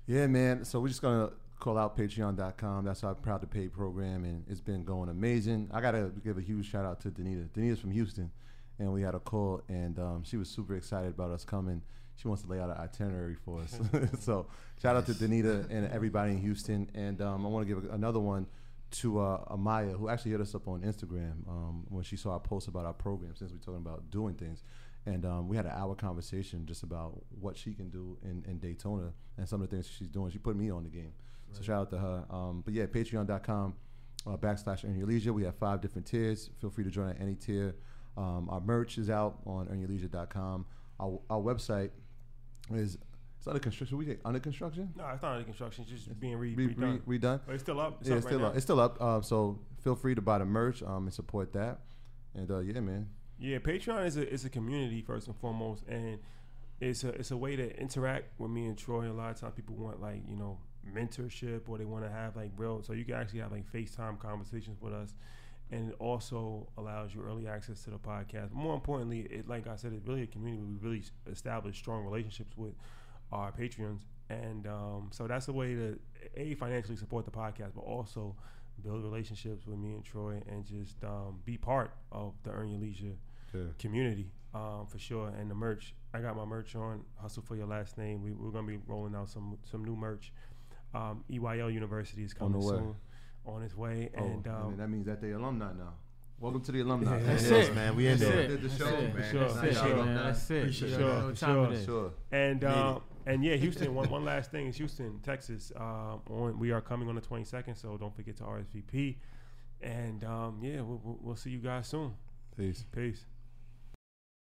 Yeah, man. So we're just gonna call out patreon.com. That's our proud to pay program, and it's been going amazing. I gotta give a huge shout out to Danita. Danita's from Houston, and we had a call, and um, she was super excited about us coming. She wants to lay out an itinerary for us. <laughs> so shout out to Danita and everybody in Houston, and um, I want to give another one to uh, Amaya, who actually hit us up on Instagram um, when she saw our post about our program, since we're talking about doing things. And um, we had an hour conversation just about what she can do in, in Daytona and some of the things she's doing. She put me on the game. So shout out to her. Um, but yeah, patreon.com uh, backslash earn your leisure. We have five different tiers. Feel free to join at any tier. Um, our merch is out on earnyourleisure.com. Our, our website is it's under construction. We get under construction. No, it's not under construction. It's just being re- Re- re- redone. redone. but it's still up. It's yeah, up it's right still up. It's still up. Um, so feel free to buy the merch um, and support that. And uh, yeah, man. Yeah, Patreon is a is a community first and foremost, and it's a it's a way to interact with me and Troy. A lot of times people want like you know mentorship or they want to have like real. So you can actually have like FaceTime conversations with us, and it also allows you early access to the podcast. More importantly, it like I said, it's really a community. We really establish strong relationships with our Patreons, and um, so that's a way to a financially support the podcast, but also build relationships with me and Troy, and just um, be part of the Earn Your Leisure Yeah. community um, for sure. And the merch, I got my merch on. Hustle for your last name. We, we're gonna be rolling out some some new merch. Um, EYL University is coming way. soon, on its way, Oh, and and um, that means that they alumni now. Welcome to the alumni. Yeah, That's That's it, it. man. We in there. Did the show, it. man. sure, That's for it, sure. man. That's it. Appreciate You it. Sure, time sure. it is. Sure. and um, and yeah, Houston. one, one last thing is Houston, Texas. Um, on we are coming on the 22nd, so don't forget to RSVP. And um, yeah, we'll, we'll, we'll see you guys soon. Peace. Peace.